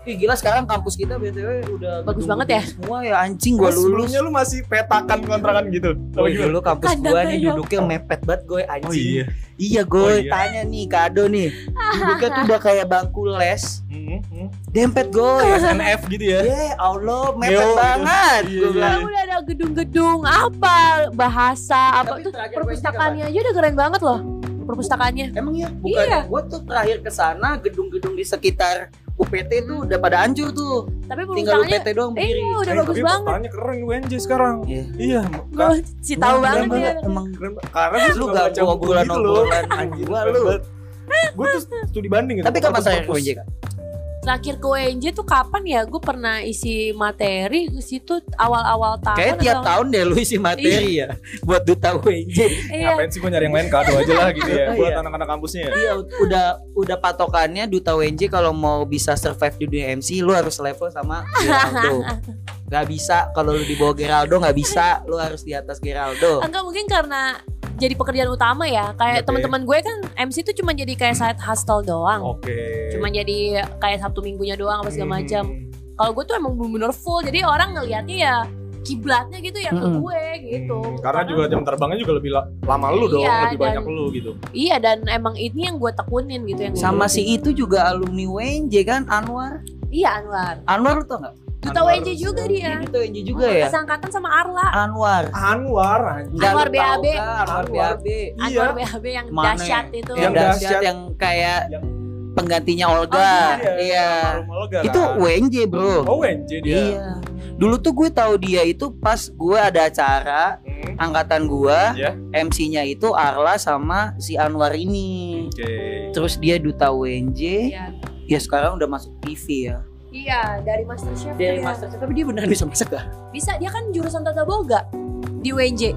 Ih gila sekarang kampus kita BTW udah Bagus banget ya? Semua ya anjing gua Oh, lulus. Sebelumnya lu masih petakan kontrakan gitu. Gue gimana? dulu kampus Kandang gua nih duduknya mepet banget gue anjing. Oh iya. Iya gue Oh, iya. tanya nih kado nih. Duduknya tuh udah kayak bangku les. Hmm, hmm. Dempet gue. SNF gitu ya. Ya Allah mepet banget. iya, Gua iya. bilang. Sekarang udah ada gedung-gedung apa bahasa apa Tapi tuh perpustakaannya aja udah keren banget loh perpustakaannya Emang ya? Bukan. Iya. Gue tuh terakhir ke sana gedung-gedung di sekitar UPT tuh udah pada hancur tuh. tapi Tinggal UPT doang berdiri. iya udah Eh, bagus tapi banget perpustakannya keren UNJ sekarang. Iya. Iya, gue sih tahu banget ya Emang keren. Karena lu gak baca buku obrolan gitu obrolan Anjir, gua lu. Gue tuh studi banding gitu. Tapi kapan saya. UNJ kak? Terakhir ke UNJ tuh kapan ya gue pernah isi materi ke situ awal-awal tahun Kayak tiap atau- tahun deh lu isi materi ya buat duta UNJ. iya Ngapain sih gue nyari yang lain kado aja lah gitu ya Oh, buat iya. anak-anak kampusnya ya. Iya, udah udah patokannya duta UNJ kalau mau bisa survive di dunia MC lu harus level sama Geraldo. Gak bisa kalau lu di bawah Geraldo nggak bisa, lu harus di atas Geraldo. enggak mungkin karena jadi pekerjaan utama ya kayak Oke. teman-teman gue kan MC tuh cuma jadi kayak side hustle doang Oke. cuma jadi kayak sabtu minggunya doang apa segala Hmm. macam kalau gue tuh emang bener-bener full jadi orang ngelihatnya ya kiblatnya gitu ya ke Mm-mm. gue gitu Hmm, Karena juga jam terbangnya juga lebih la- lama lu dong, Iya, lebih dan- banyak lu gitu. iya dan emang ini yang gue tekunin gitu yang Sama si itu juga alumni UNJ kan Anwar. iya Anwar Anwar lu tau nggak? Duta Anwar. WNJ juga dia Duta UNJ juga ya. Kesangkatan sama Arla Anwar. Anwar Anwar BAB. Anwar Anwar. BAB. Anwar Iya. BHB yang dahsyat itu Yang dahsyat yang kayak Yang- penggantinya Olga. Oh, Iya. Olga Itu kan. UNJ, Bro. Oh UNJ dia. Iya. Dulu tuh gue tahu dia itu pas gue ada acara Hmm, angkatan gua Iya. MC-nya itu Arla sama si Anwar ini. Oke. Terus dia duta UNJ. Iya. Ya sekarang udah masuk TV ya. Iya, dari Masterchef Dari dia. Master tapi dia beneran bisa masak gak? Bisa, dia kan jurusan tata boga di UNJ.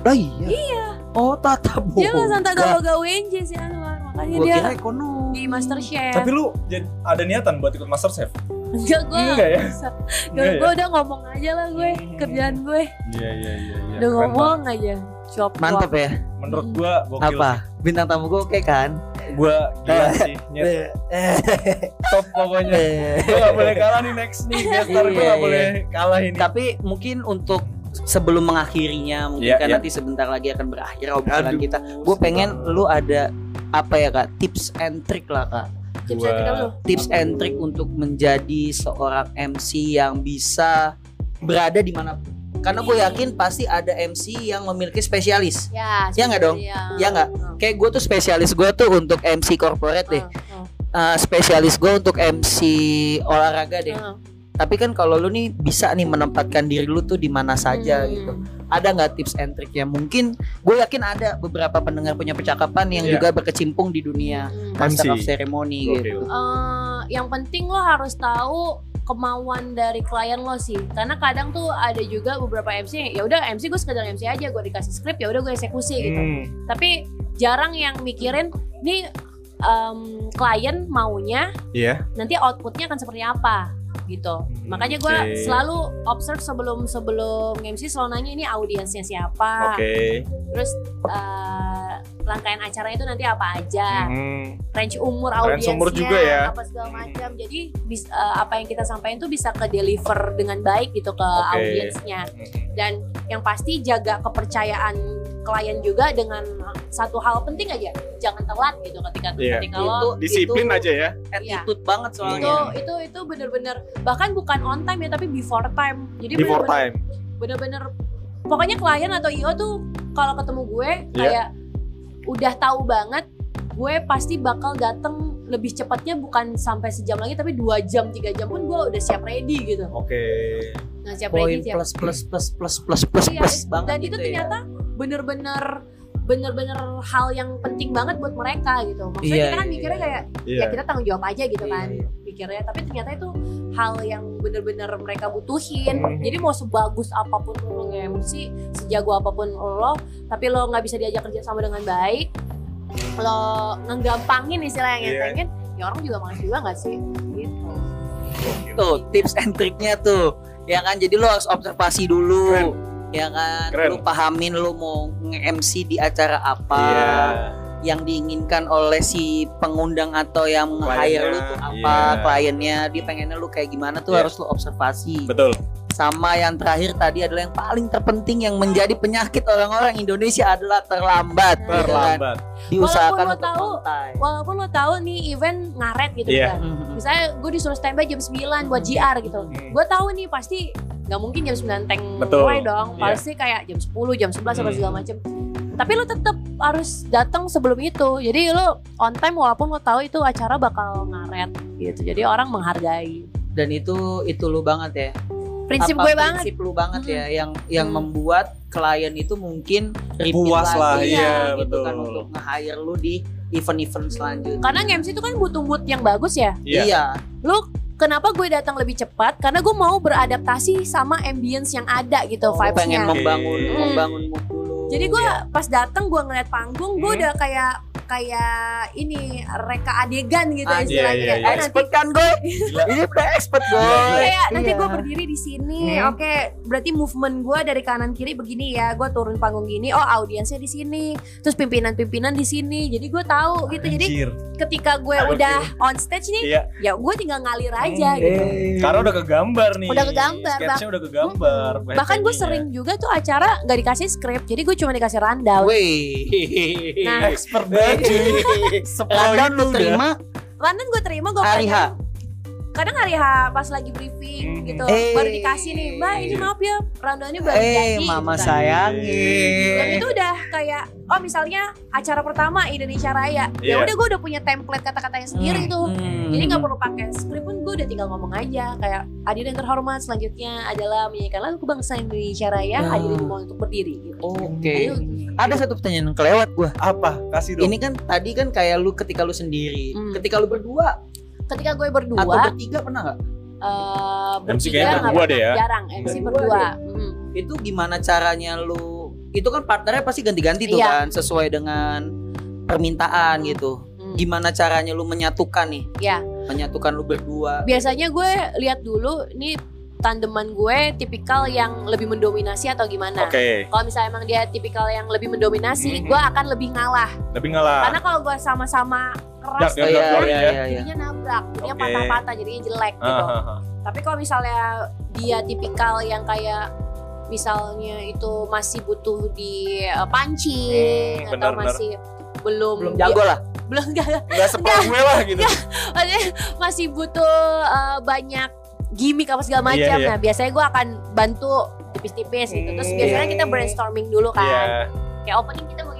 Lah iya. Oh tata boga. Dia jurusan tata boga UNJ sih Anwar. Makanya Gua dia kira ekonomi. di Masterchef. Tapi lu jadi ada niatan buat ikut Masterchef? enggak gue Enggak ya? bisa. Enggak ya? gue udah ngomong aja lah gue kerjaan gue. Iya iya iya. iya. Udah Keren ngomong aja. Shop Mantep ya. Menurut gua gokil. Apa? Bintang tamu gue oke kan? Gua gila sih. Nyet top pokoknya. Gua gak boleh kalah nih next nih gestar gua Iya, gak boleh kalah ini. Tapi mungkin untuk sebelum mengakhirinya mungkin Iya, kan iya. nanti sebentar lagi akan berakhir obrolan Aduh, kita. Gue pengen lu ada apa ya kak tips and trick lah kak Tips and trick tips and trick untuk menjadi seorang MC yang bisa berada di mana karena gue yakin pasti ada MC yang memiliki spesialis. Ya, Ya nggak dong? Ya, Ya nggak? kayak gue tuh spesialis gue tuh untuk MC corporate deh. Eh, spesialis gue untuk MC olahraga deh. Tapi kan kalau lu nih bisa nih menempatkan diri lu tuh di mana saja Hmm. gitu. Ada nggak tips and trick ya mungkin gue yakin ada beberapa pendengar punya percakapan yang Iya. juga berkecimpung di dunia master of ceremony Gokil. gitu. Eh, yang penting lo harus tahu kemauan dari klien lo sih karena kadang tuh ada juga beberapa MC ya udah MC gue sekedar MC aja gue dikasih skrip ya udah gue eksekusi gitu Hmm. tapi jarang yang mikirin nih em, klien maunya Iya. nanti outputnya akan seperti apa gitu Hmm, makanya gue oke. selalu observe sebelum sebelum MC selalu nanya ini audiensnya siapa Oke. terus eh, rangkaian acaranya itu nanti apa aja Hmm. range umur Range audiensnya umur juga ya. apa segala macam jadi bis- eh, apa yang kita sampaikan tuh bisa ke deliver dengan baik gitu ke Oke. audiensnya Hmm. dan yang pasti jaga kepercayaan klien juga dengan satu hal penting aja jangan telat gitu ketika Iya. ketika lo Itu- Disiplin itu aja ya. attitude banget itu soalnya itu itu bener-bener bahkan bukan on time ya tapi before time jadi Before bener-bener- time. bener-bener pokoknya klien atau io tuh kalau ketemu gue Iya. kayak udah tahu banget gue pasti bakal dateng lebih cepatnya bukan sampai sejam lagi tapi dua jam tiga jam pun gue udah siap ready gitu Oke. nah siap poin ready siap plus plus plus plus plus plus Iya, plus banget dan itu gitu ya. ternyata bener-bener bener-bener hal yang penting banget buat mereka gitu maksudnya Iya, kita kan iya, mikirnya kayak Iya. ya kita tanggung jawab aja gitu Iya, kan iya. pikirnya tapi ternyata itu hal yang bener-bener mereka butuhin Mhm. jadi mau sebagus apa pun lo nge-MC sejago apa pun lo tapi lo nggak bisa diajak kerja sama dengan baik lo ngegampangin istilah yang Iya. ngentengin ya orang juga malas juga nggak sih gitu tuh tips and triknya tuh ya kan jadi lo harus observasi dulu Keren. ya kan Keren. lu pahamin lu mau nge-MC di acara apa Iya. yang diinginkan oleh si pengundang atau yang hire lu tuh apa Kliennya, iya. kliennya dia pengennya lu kayak gimana tuh Iya. harus lu observasi Betul. Sama yang terakhir tadi adalah yang paling terpenting yang menjadi penyakit orang-orang Indonesia adalah terlambat kan. Terlambat. diusahakan Walaupun lo untuk tahu- on time. walaupun lo tahu nih event ngaret gitu Iya. kan Mhm. misalnya gue disuruh standby jam 9 buat GR gitu Hmm. gue tahu nih pasti nggak mungkin jam 9 tank Betul. mulai dong Iya. pasti kayak jam 10 jam 11 atau Hmm. segala macem tapi lo tetap harus datang sebelum itu jadi lo on time walaupun lo tahu itu acara bakal ngaret gitu jadi orang menghargai dan itu itu lu banget ya prinsip Apa gue banget prinsip lu banget Mm-mm. ya yang yang Hmm. membuat klien itu mungkin Puas lah, iya, gitu kan betul. untuk nge-hire lu di event-event selanjutnya karena MC itu kan butuh mood yang bagus ya Iya. iya lo kenapa gue datang lebih cepat karena gue mau beradaptasi sama ambience yang ada gitu Oh, pengen vibesnya membangun Oke. membangun mood dulu Jadi gue Iya. pas datang gue ngeliat panggung gue Hmm. udah kayak kayak ini reka adegan gitu Ah, istilahnya. iya, iya, Oh, iya. nanti expert kan gue ini udah expert gue kayak nanti Iya. gue berdiri di sini, Hmm. oke berarti movement gue dari kanan kiri begini ya, gue turun panggung gini, oh audiensnya di sini, terus pimpinan-pimpinan di sini, jadi gue tahu gitu. Jadi Anjir. ketika gue udah on stage nih, Iya. ya gue tinggal ngalir aja Hmm. gitu. Karena udah kegambar nih. Udah kegambar, Sketchnya udah kegambar. Bahkan gue sering juga tuh acara nggak dikasih skrip, jadi gue cuma dikasih rundown. Wih. Nah. expert banget Rundown itu lu udah. terima Rundown gue terima gue hari H. kadang hari H pas lagi briefing Hmm. gitu Eh. baru dikasih nih mbak ini maaf ya rundownnya baru Eh, jadi mama gitu kan. sayangi. dan itu udah kayak oh misalnya acara pertama Indonesia Raya Iya. ya udah gue udah punya template kata-katanya sendiri Hmm, tuh hmm. jadi nggak perlu pakai skrip pun gue udah tinggal ngomong aja kayak hadirin yang terhormat selanjutnya adalah menyanyikan lagu kebangsaan Indonesia Raya Hmm. hadirin mohon untuk berdiri gitu. Oke. Ayo. Ada satu pertanyaan yang kelewat gua. Apa? Kasih dong. Ini kan tadi kan kayak lu ketika lu sendiri, Hmm. ketika lu berdua ketika gue atau berdua bertiga pernah nggak? eh MC bertiga berdua pernah. deh ya. jarang MC Berdua berdua. Hmm. Itu gimana caranya lu? Itu kan partnernya pasti ganti-ganti tuh Iya. kan sesuai dengan permintaan gitu. Hmm. Gimana caranya lu menyatukan nih? Iya. Menyatukan lu berdua. biasanya gue lihat dulu ini tandeman gue tipikal yang lebih mendominasi atau gimana. Oke. Kalau misalnya emang dia tipikal yang lebih mendominasi, Mhm. gue akan lebih ngalah. Tapi ngalah. Karena kalau gue sama-sama keras, Iya, iya, dak, iya, ya. iya. jadinya nabrak, jadinya Oke. patah-patah, jadinya jelek Ah, gitu. ah. Tapi kalau misalnya dia tipikal yang kayak misalnya itu masih butuh di eh, pancing Hmm, atau benar-benar. masih belum Belum dia- jago lah. belum enggak Nggak separah gue lah gitu. maksudnya masih butuh uh, banyak gimmick apa segala macam. Iya, iya. Nah, biasanya gue akan bantu tipis-tipis gitu. Terus biasanya kita brainstorming dulu kan. Iya. Kayak opening kita mau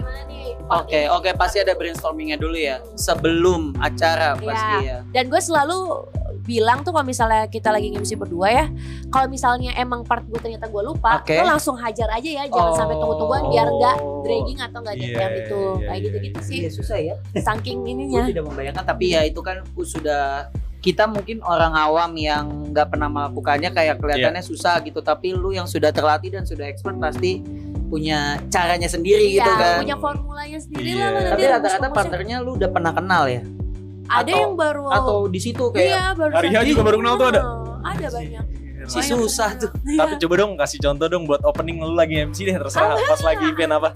gimana nih? Oke, oke pasti ada brainstormingnya dulu ya sebelum acara Iya. pasti ya. Dan gue selalu bilang tuh kalau misalnya kita lagi MC berdua ya, kalau misalnya emang part gue ternyata gue lupa, Oke. lo langsung hajar aja ya, jangan Oh. sampai tunggu-tungguan biar nggak dragging atau nggak Iya, jam itu, iya, kayak iya, gitu-gitu sih. Iya susah ya. Saking Gue ininya. tidak membayangkan tapi ya itu kan sudah kita mungkin orang awam yang nggak pernah melakukannya kayak kelihatannya Iya. susah gitu tapi lu yang sudah terlatih dan sudah expert pasti punya caranya sendiri gitu Iya, kan. punya formulanya sendiri Iya. lah. nanti Tapi rata-rata partnernya lu udah pernah kenal ya? ada atau- yang baru Atau di situ kayak iya baru Hariha saja. juga baru kenal tuh ada? Ah, ada banyak Si Banyak susah tuh. Iya. Tapi coba dong kasih contoh dong buat opening lu lagi MC deh terserah pas lagi event apa.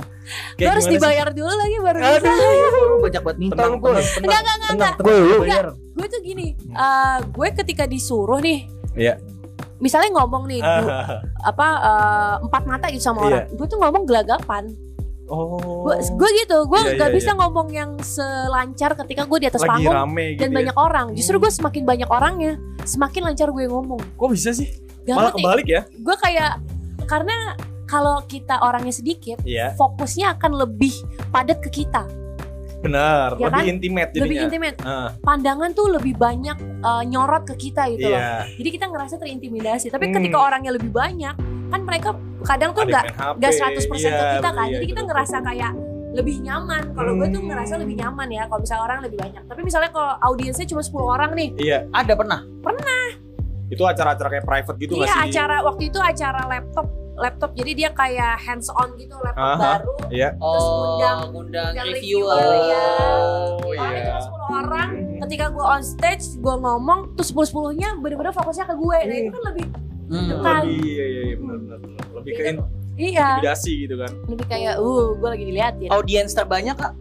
Gue harus gimana sih? dibayar dulu lagi baru bisa Aduh, lu banyak buat minta Tenang, lu gue. Enggak, enggak, enggak, Gue- tuh gini eh, gue ketika disuruh nih Iya. Misalnya ngomong nih du- Ah, apa eh, empat mata gitu sama orang gue tuh ngomong gelagapan Oh. gue gitu gue Iya, nggak iya, bisa iya. ngomong yang selancar ketika gue di atas lagi panggung rame gitu. dan ya. banyak orang justru gue semakin banyak orangnya semakin lancar gue ngomong Kok bisa sih? Gak Malah ngerti. kebalik ya? gue kayak karena kalau kita orangnya sedikit Iya. fokusnya akan lebih padat ke kita Benar, Ya lebih kan? intimate lebih jadinya. intimate Ah, pandangan tuh lebih banyak eh, nyorot ke kita gitu loh iya. jadi kita ngerasa terintimidasi tapi Hmm. ketika orangnya lebih banyak kan mereka kadang tuh nggak nggak 100% ke iya, kita kan iya, jadi kita betul. ngerasa kayak lebih nyaman kalau gue tuh Hmm. ngerasa lebih nyaman ya kalau misalnya orang lebih banyak tapi misalnya kalau audiensnya cuma 10 orang nih Iya, Ada pernah. itu acara-acara kayak private gitu iya sih? acara waktu itu acara laptop laptop jadi dia kayak hands on gitu laptop Aha. baru Iya. Terus undang- undang undang reviewer. reviewer, ya. Oh, orangnya iya. cuma 10 orang ketika gue on stage gue ngomong terus 10 10 nya bener-bener fokusnya ke gue nah itu kan lebih Hmm. Kan. Lebih, iya, iya, iya, benar, benar, benar. Lebih ke Beda. iya intimidasi gitu kan. lebih kayak uh gue lagi diliatin Audiens terbanyak kak?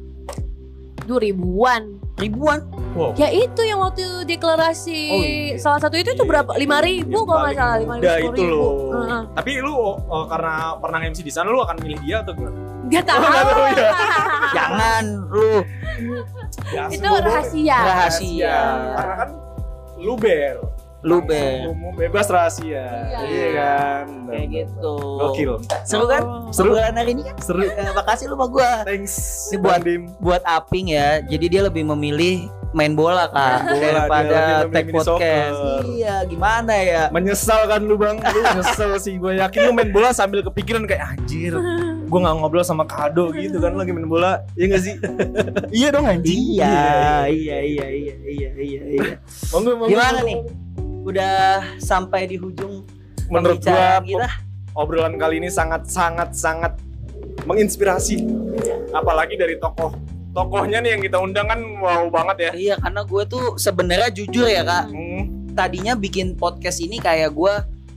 dua ribuan Ribuan. Wow. ya itu yang waktu deklarasi Oh, iya. salah satu itu tuh Iya. berapa lima ribu Yang kalau nggak salah lima ribu itu ribu loh. Heeh. Tapi lu oh, karena pernah MC di sana lu akan milih dia atau gimana? nggak tahu nggak tahu ya. Jangan lu Ya, itu semua rahasia rahasia. Karena kan lu ber. Lu. Umum bebas rahasia. Iya. Iya kan. Kayak gitu. Gokil. Seru kan? Oh. Seru kan hari ini kan? Seru. Eh, makasih lu sama gua. Thanks. Ini buat-. Buat Aping ya. Jadi dia lebih memilih main bola kan Main bola, daripada tag podcast. soccer. Iya, gimana ya? Menyesal kan lu bang, lu nyesel sih gue yakin lu main bola sambil kepikiran kayak anjir gue nggak ngobrol sama kado gitu kan lu lagi main bola iya gak sih iya dong anjing Iya, iya, iya, iya, iya, iya, iya. Monggo, monggo. Gimana nih? Udah sampai di ujung menurut gua kita. obrolan kali ini sangat sangat sangat menginspirasi apalagi dari tokoh tokohnya nih yang kita undang kan wow banget ya Iya, karena gue tuh sebenarnya jujur ya kak. Hmm, Tadinya bikin podcast ini kayak gue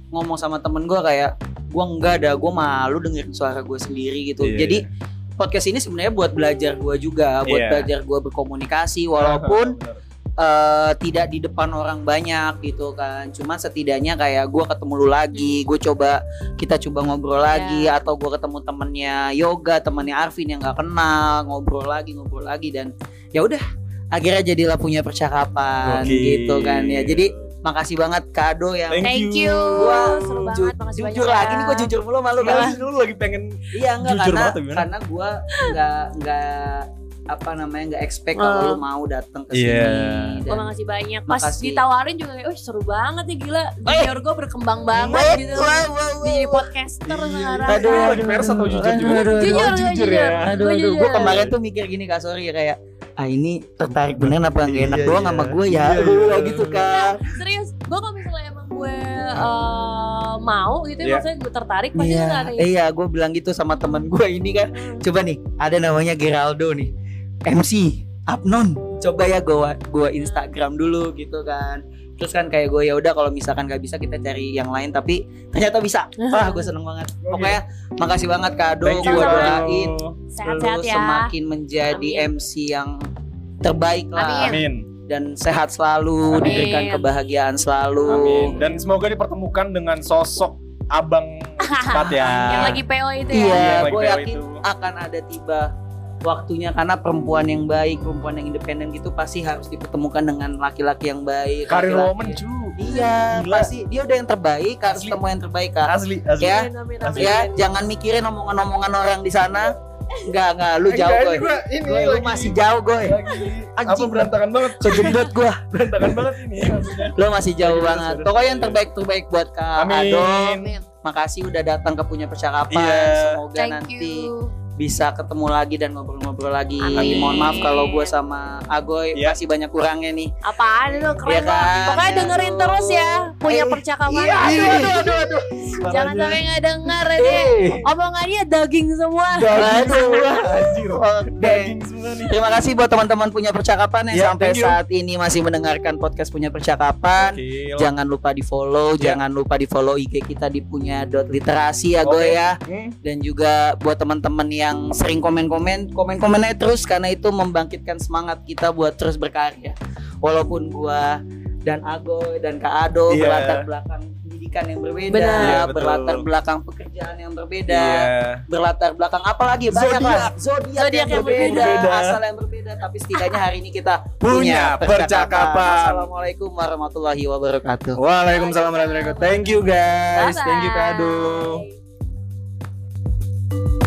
ngomong sama temen gue kayak gue enggak ada, gue malu dengerin suara gue sendiri gitu. Iya, Jadi podcast ini sebenarnya buat belajar gue juga, buat Iya. belajar gue berkomunikasi walaupun eh, tidak di depan orang banyak gitu kan. Cuma setidaknya kayak gue ketemu lu lagi, gue coba kita coba ngobrol lagi, atau gue ketemu temennya yoga, temennya Arvin yang nggak kenal, ngobrol lagi, ngobrol lagi dan ya udah akhirnya jadilah punya percakapan Gokil. gitu kan ya. Jadi makasih banget kado yang Thank thank you. Gua seru ju- banget makasih banyak jujur ya. lagi nih gue jujur mulu malu Enggak kan lu lagi pengen iya enggak Jujur karena banget karena gue nggak nggak apa namanya nggak expect kalau Oh. lu mau datang ke sini Iya. Gue dan makasih banyak. Pas Makasih. ditawarin juga kayak, oh seru banget nih gila. Eh. Junior gue berkembang banget Wah, gitu. wah, wah, wah, jadi podcaster Iya. sekarang. Aduh, lagi pers atau jujur juga? Aduh, aduh, Jujur, Oh, gue jujur jujur. ya. Aduh, aduh, jujur. gue kemarin tuh mikir gini kak sorry ya kayak ah ini tertarik bener apa nggak enak Iya, doang iya. sama gue ya, Iya, Aduh, iya. gitu kan. Serius, gue kalau misalnya emang gue eh, mau gitu ya, Iya. maksudnya gue tertarik pasti Iya, udah ada ya. iya, gue bilang gitu sama temen gue ini kan. Coba nih, ada namanya Geraldo nih, MC Abnon. Coba ya gue gua Instagram dulu gitu kan. Terus kan kayak gue ya udah kalau misalkan gak bisa kita cari yang lain tapi ternyata bisa. Wah gue seneng banget. Pokoknya makasih banget Kado gue doain Sehat-sehat lu ya. semakin menjadi Amin. MC yang terbaik lah Amin. Dan sehat selalu, Amin. diberikan kebahagiaan selalu. Amin. Dan semoga dipertemukan dengan sosok abang cepat ya. Yang lagi PO itu ya. Iya, gue yakin itu. akan ada tiba waktunya karena perempuan yang baik, perempuan yang independen gitu pasti harus dipertemukan dengan laki-laki yang baik. Karir woman cu. Iya, Gila. pasti dia udah yang terbaik, harus Asli. ketemu yang terbaik kak. Asli, asli. Ya, Amin, amin, amin. ya jangan mikirin omongan-omongan orang di sana. Enggak, enggak, lu jauh gue. ini gua lu lagi- masih jauh gue. lagi apa Anjing. berantakan banget. Kegendut gue. Berantakan banget ini. maksudnya. Lu masih jauh Lagi banget. Pokoknya yang terbaik-terbaik buat Kak Amin. Ado. Amin. Makasih udah datang ke punya percakapan. Iya. Semoga Thank nanti you. Bisa ketemu lagi dan ngobrol-ngobrol lagi. Amin. Mohon maaf kalau gue sama Agoy Iya. masih banyak kurangnya nih. Apaan itu keren loh. kan? Pokoknya dengerin Aduh. terus ya. Punya Eh, percakapan. Iya, aduh, aduh, aduh, aduh. Jangan sampai nggak denger ini. Eh, Omongannya daging semua. daging Aduh. semua. Anjir. Daging semua nih. Terima kasih buat teman-teman punya percakapan yang Iya, sampai saat ini masih mendengarkan podcast punya percakapan. Gila. Jangan lupa di follow, Iya. jangan lupa di follow IG kita di punya dot literasi ya Goy Oke. ya. Hmm. dan juga buat teman-teman yang sering komen-komen komen-komen aja terus karena itu membangkitkan semangat kita buat terus berkarya walaupun gua dan Agoy dan Kak Ado Iya. berlatar belakang pendidikan yang berbeda Benar. Betul. berlatar belakang pekerjaan yang berbeda Iya. berlatar belakang apa lagi banyak Zodiak. lah zodiak, Zodiak yang, yang berbeda, berbeda. asal yang berbeda tapi setidaknya hari ini kita Punya percakapan. Assalamualaikum warahmatullahi wabarakatuh Waalaikumsalam warahmatullahi wabarakatuh. Thank you guys. Thank you Kado. Bye-bye.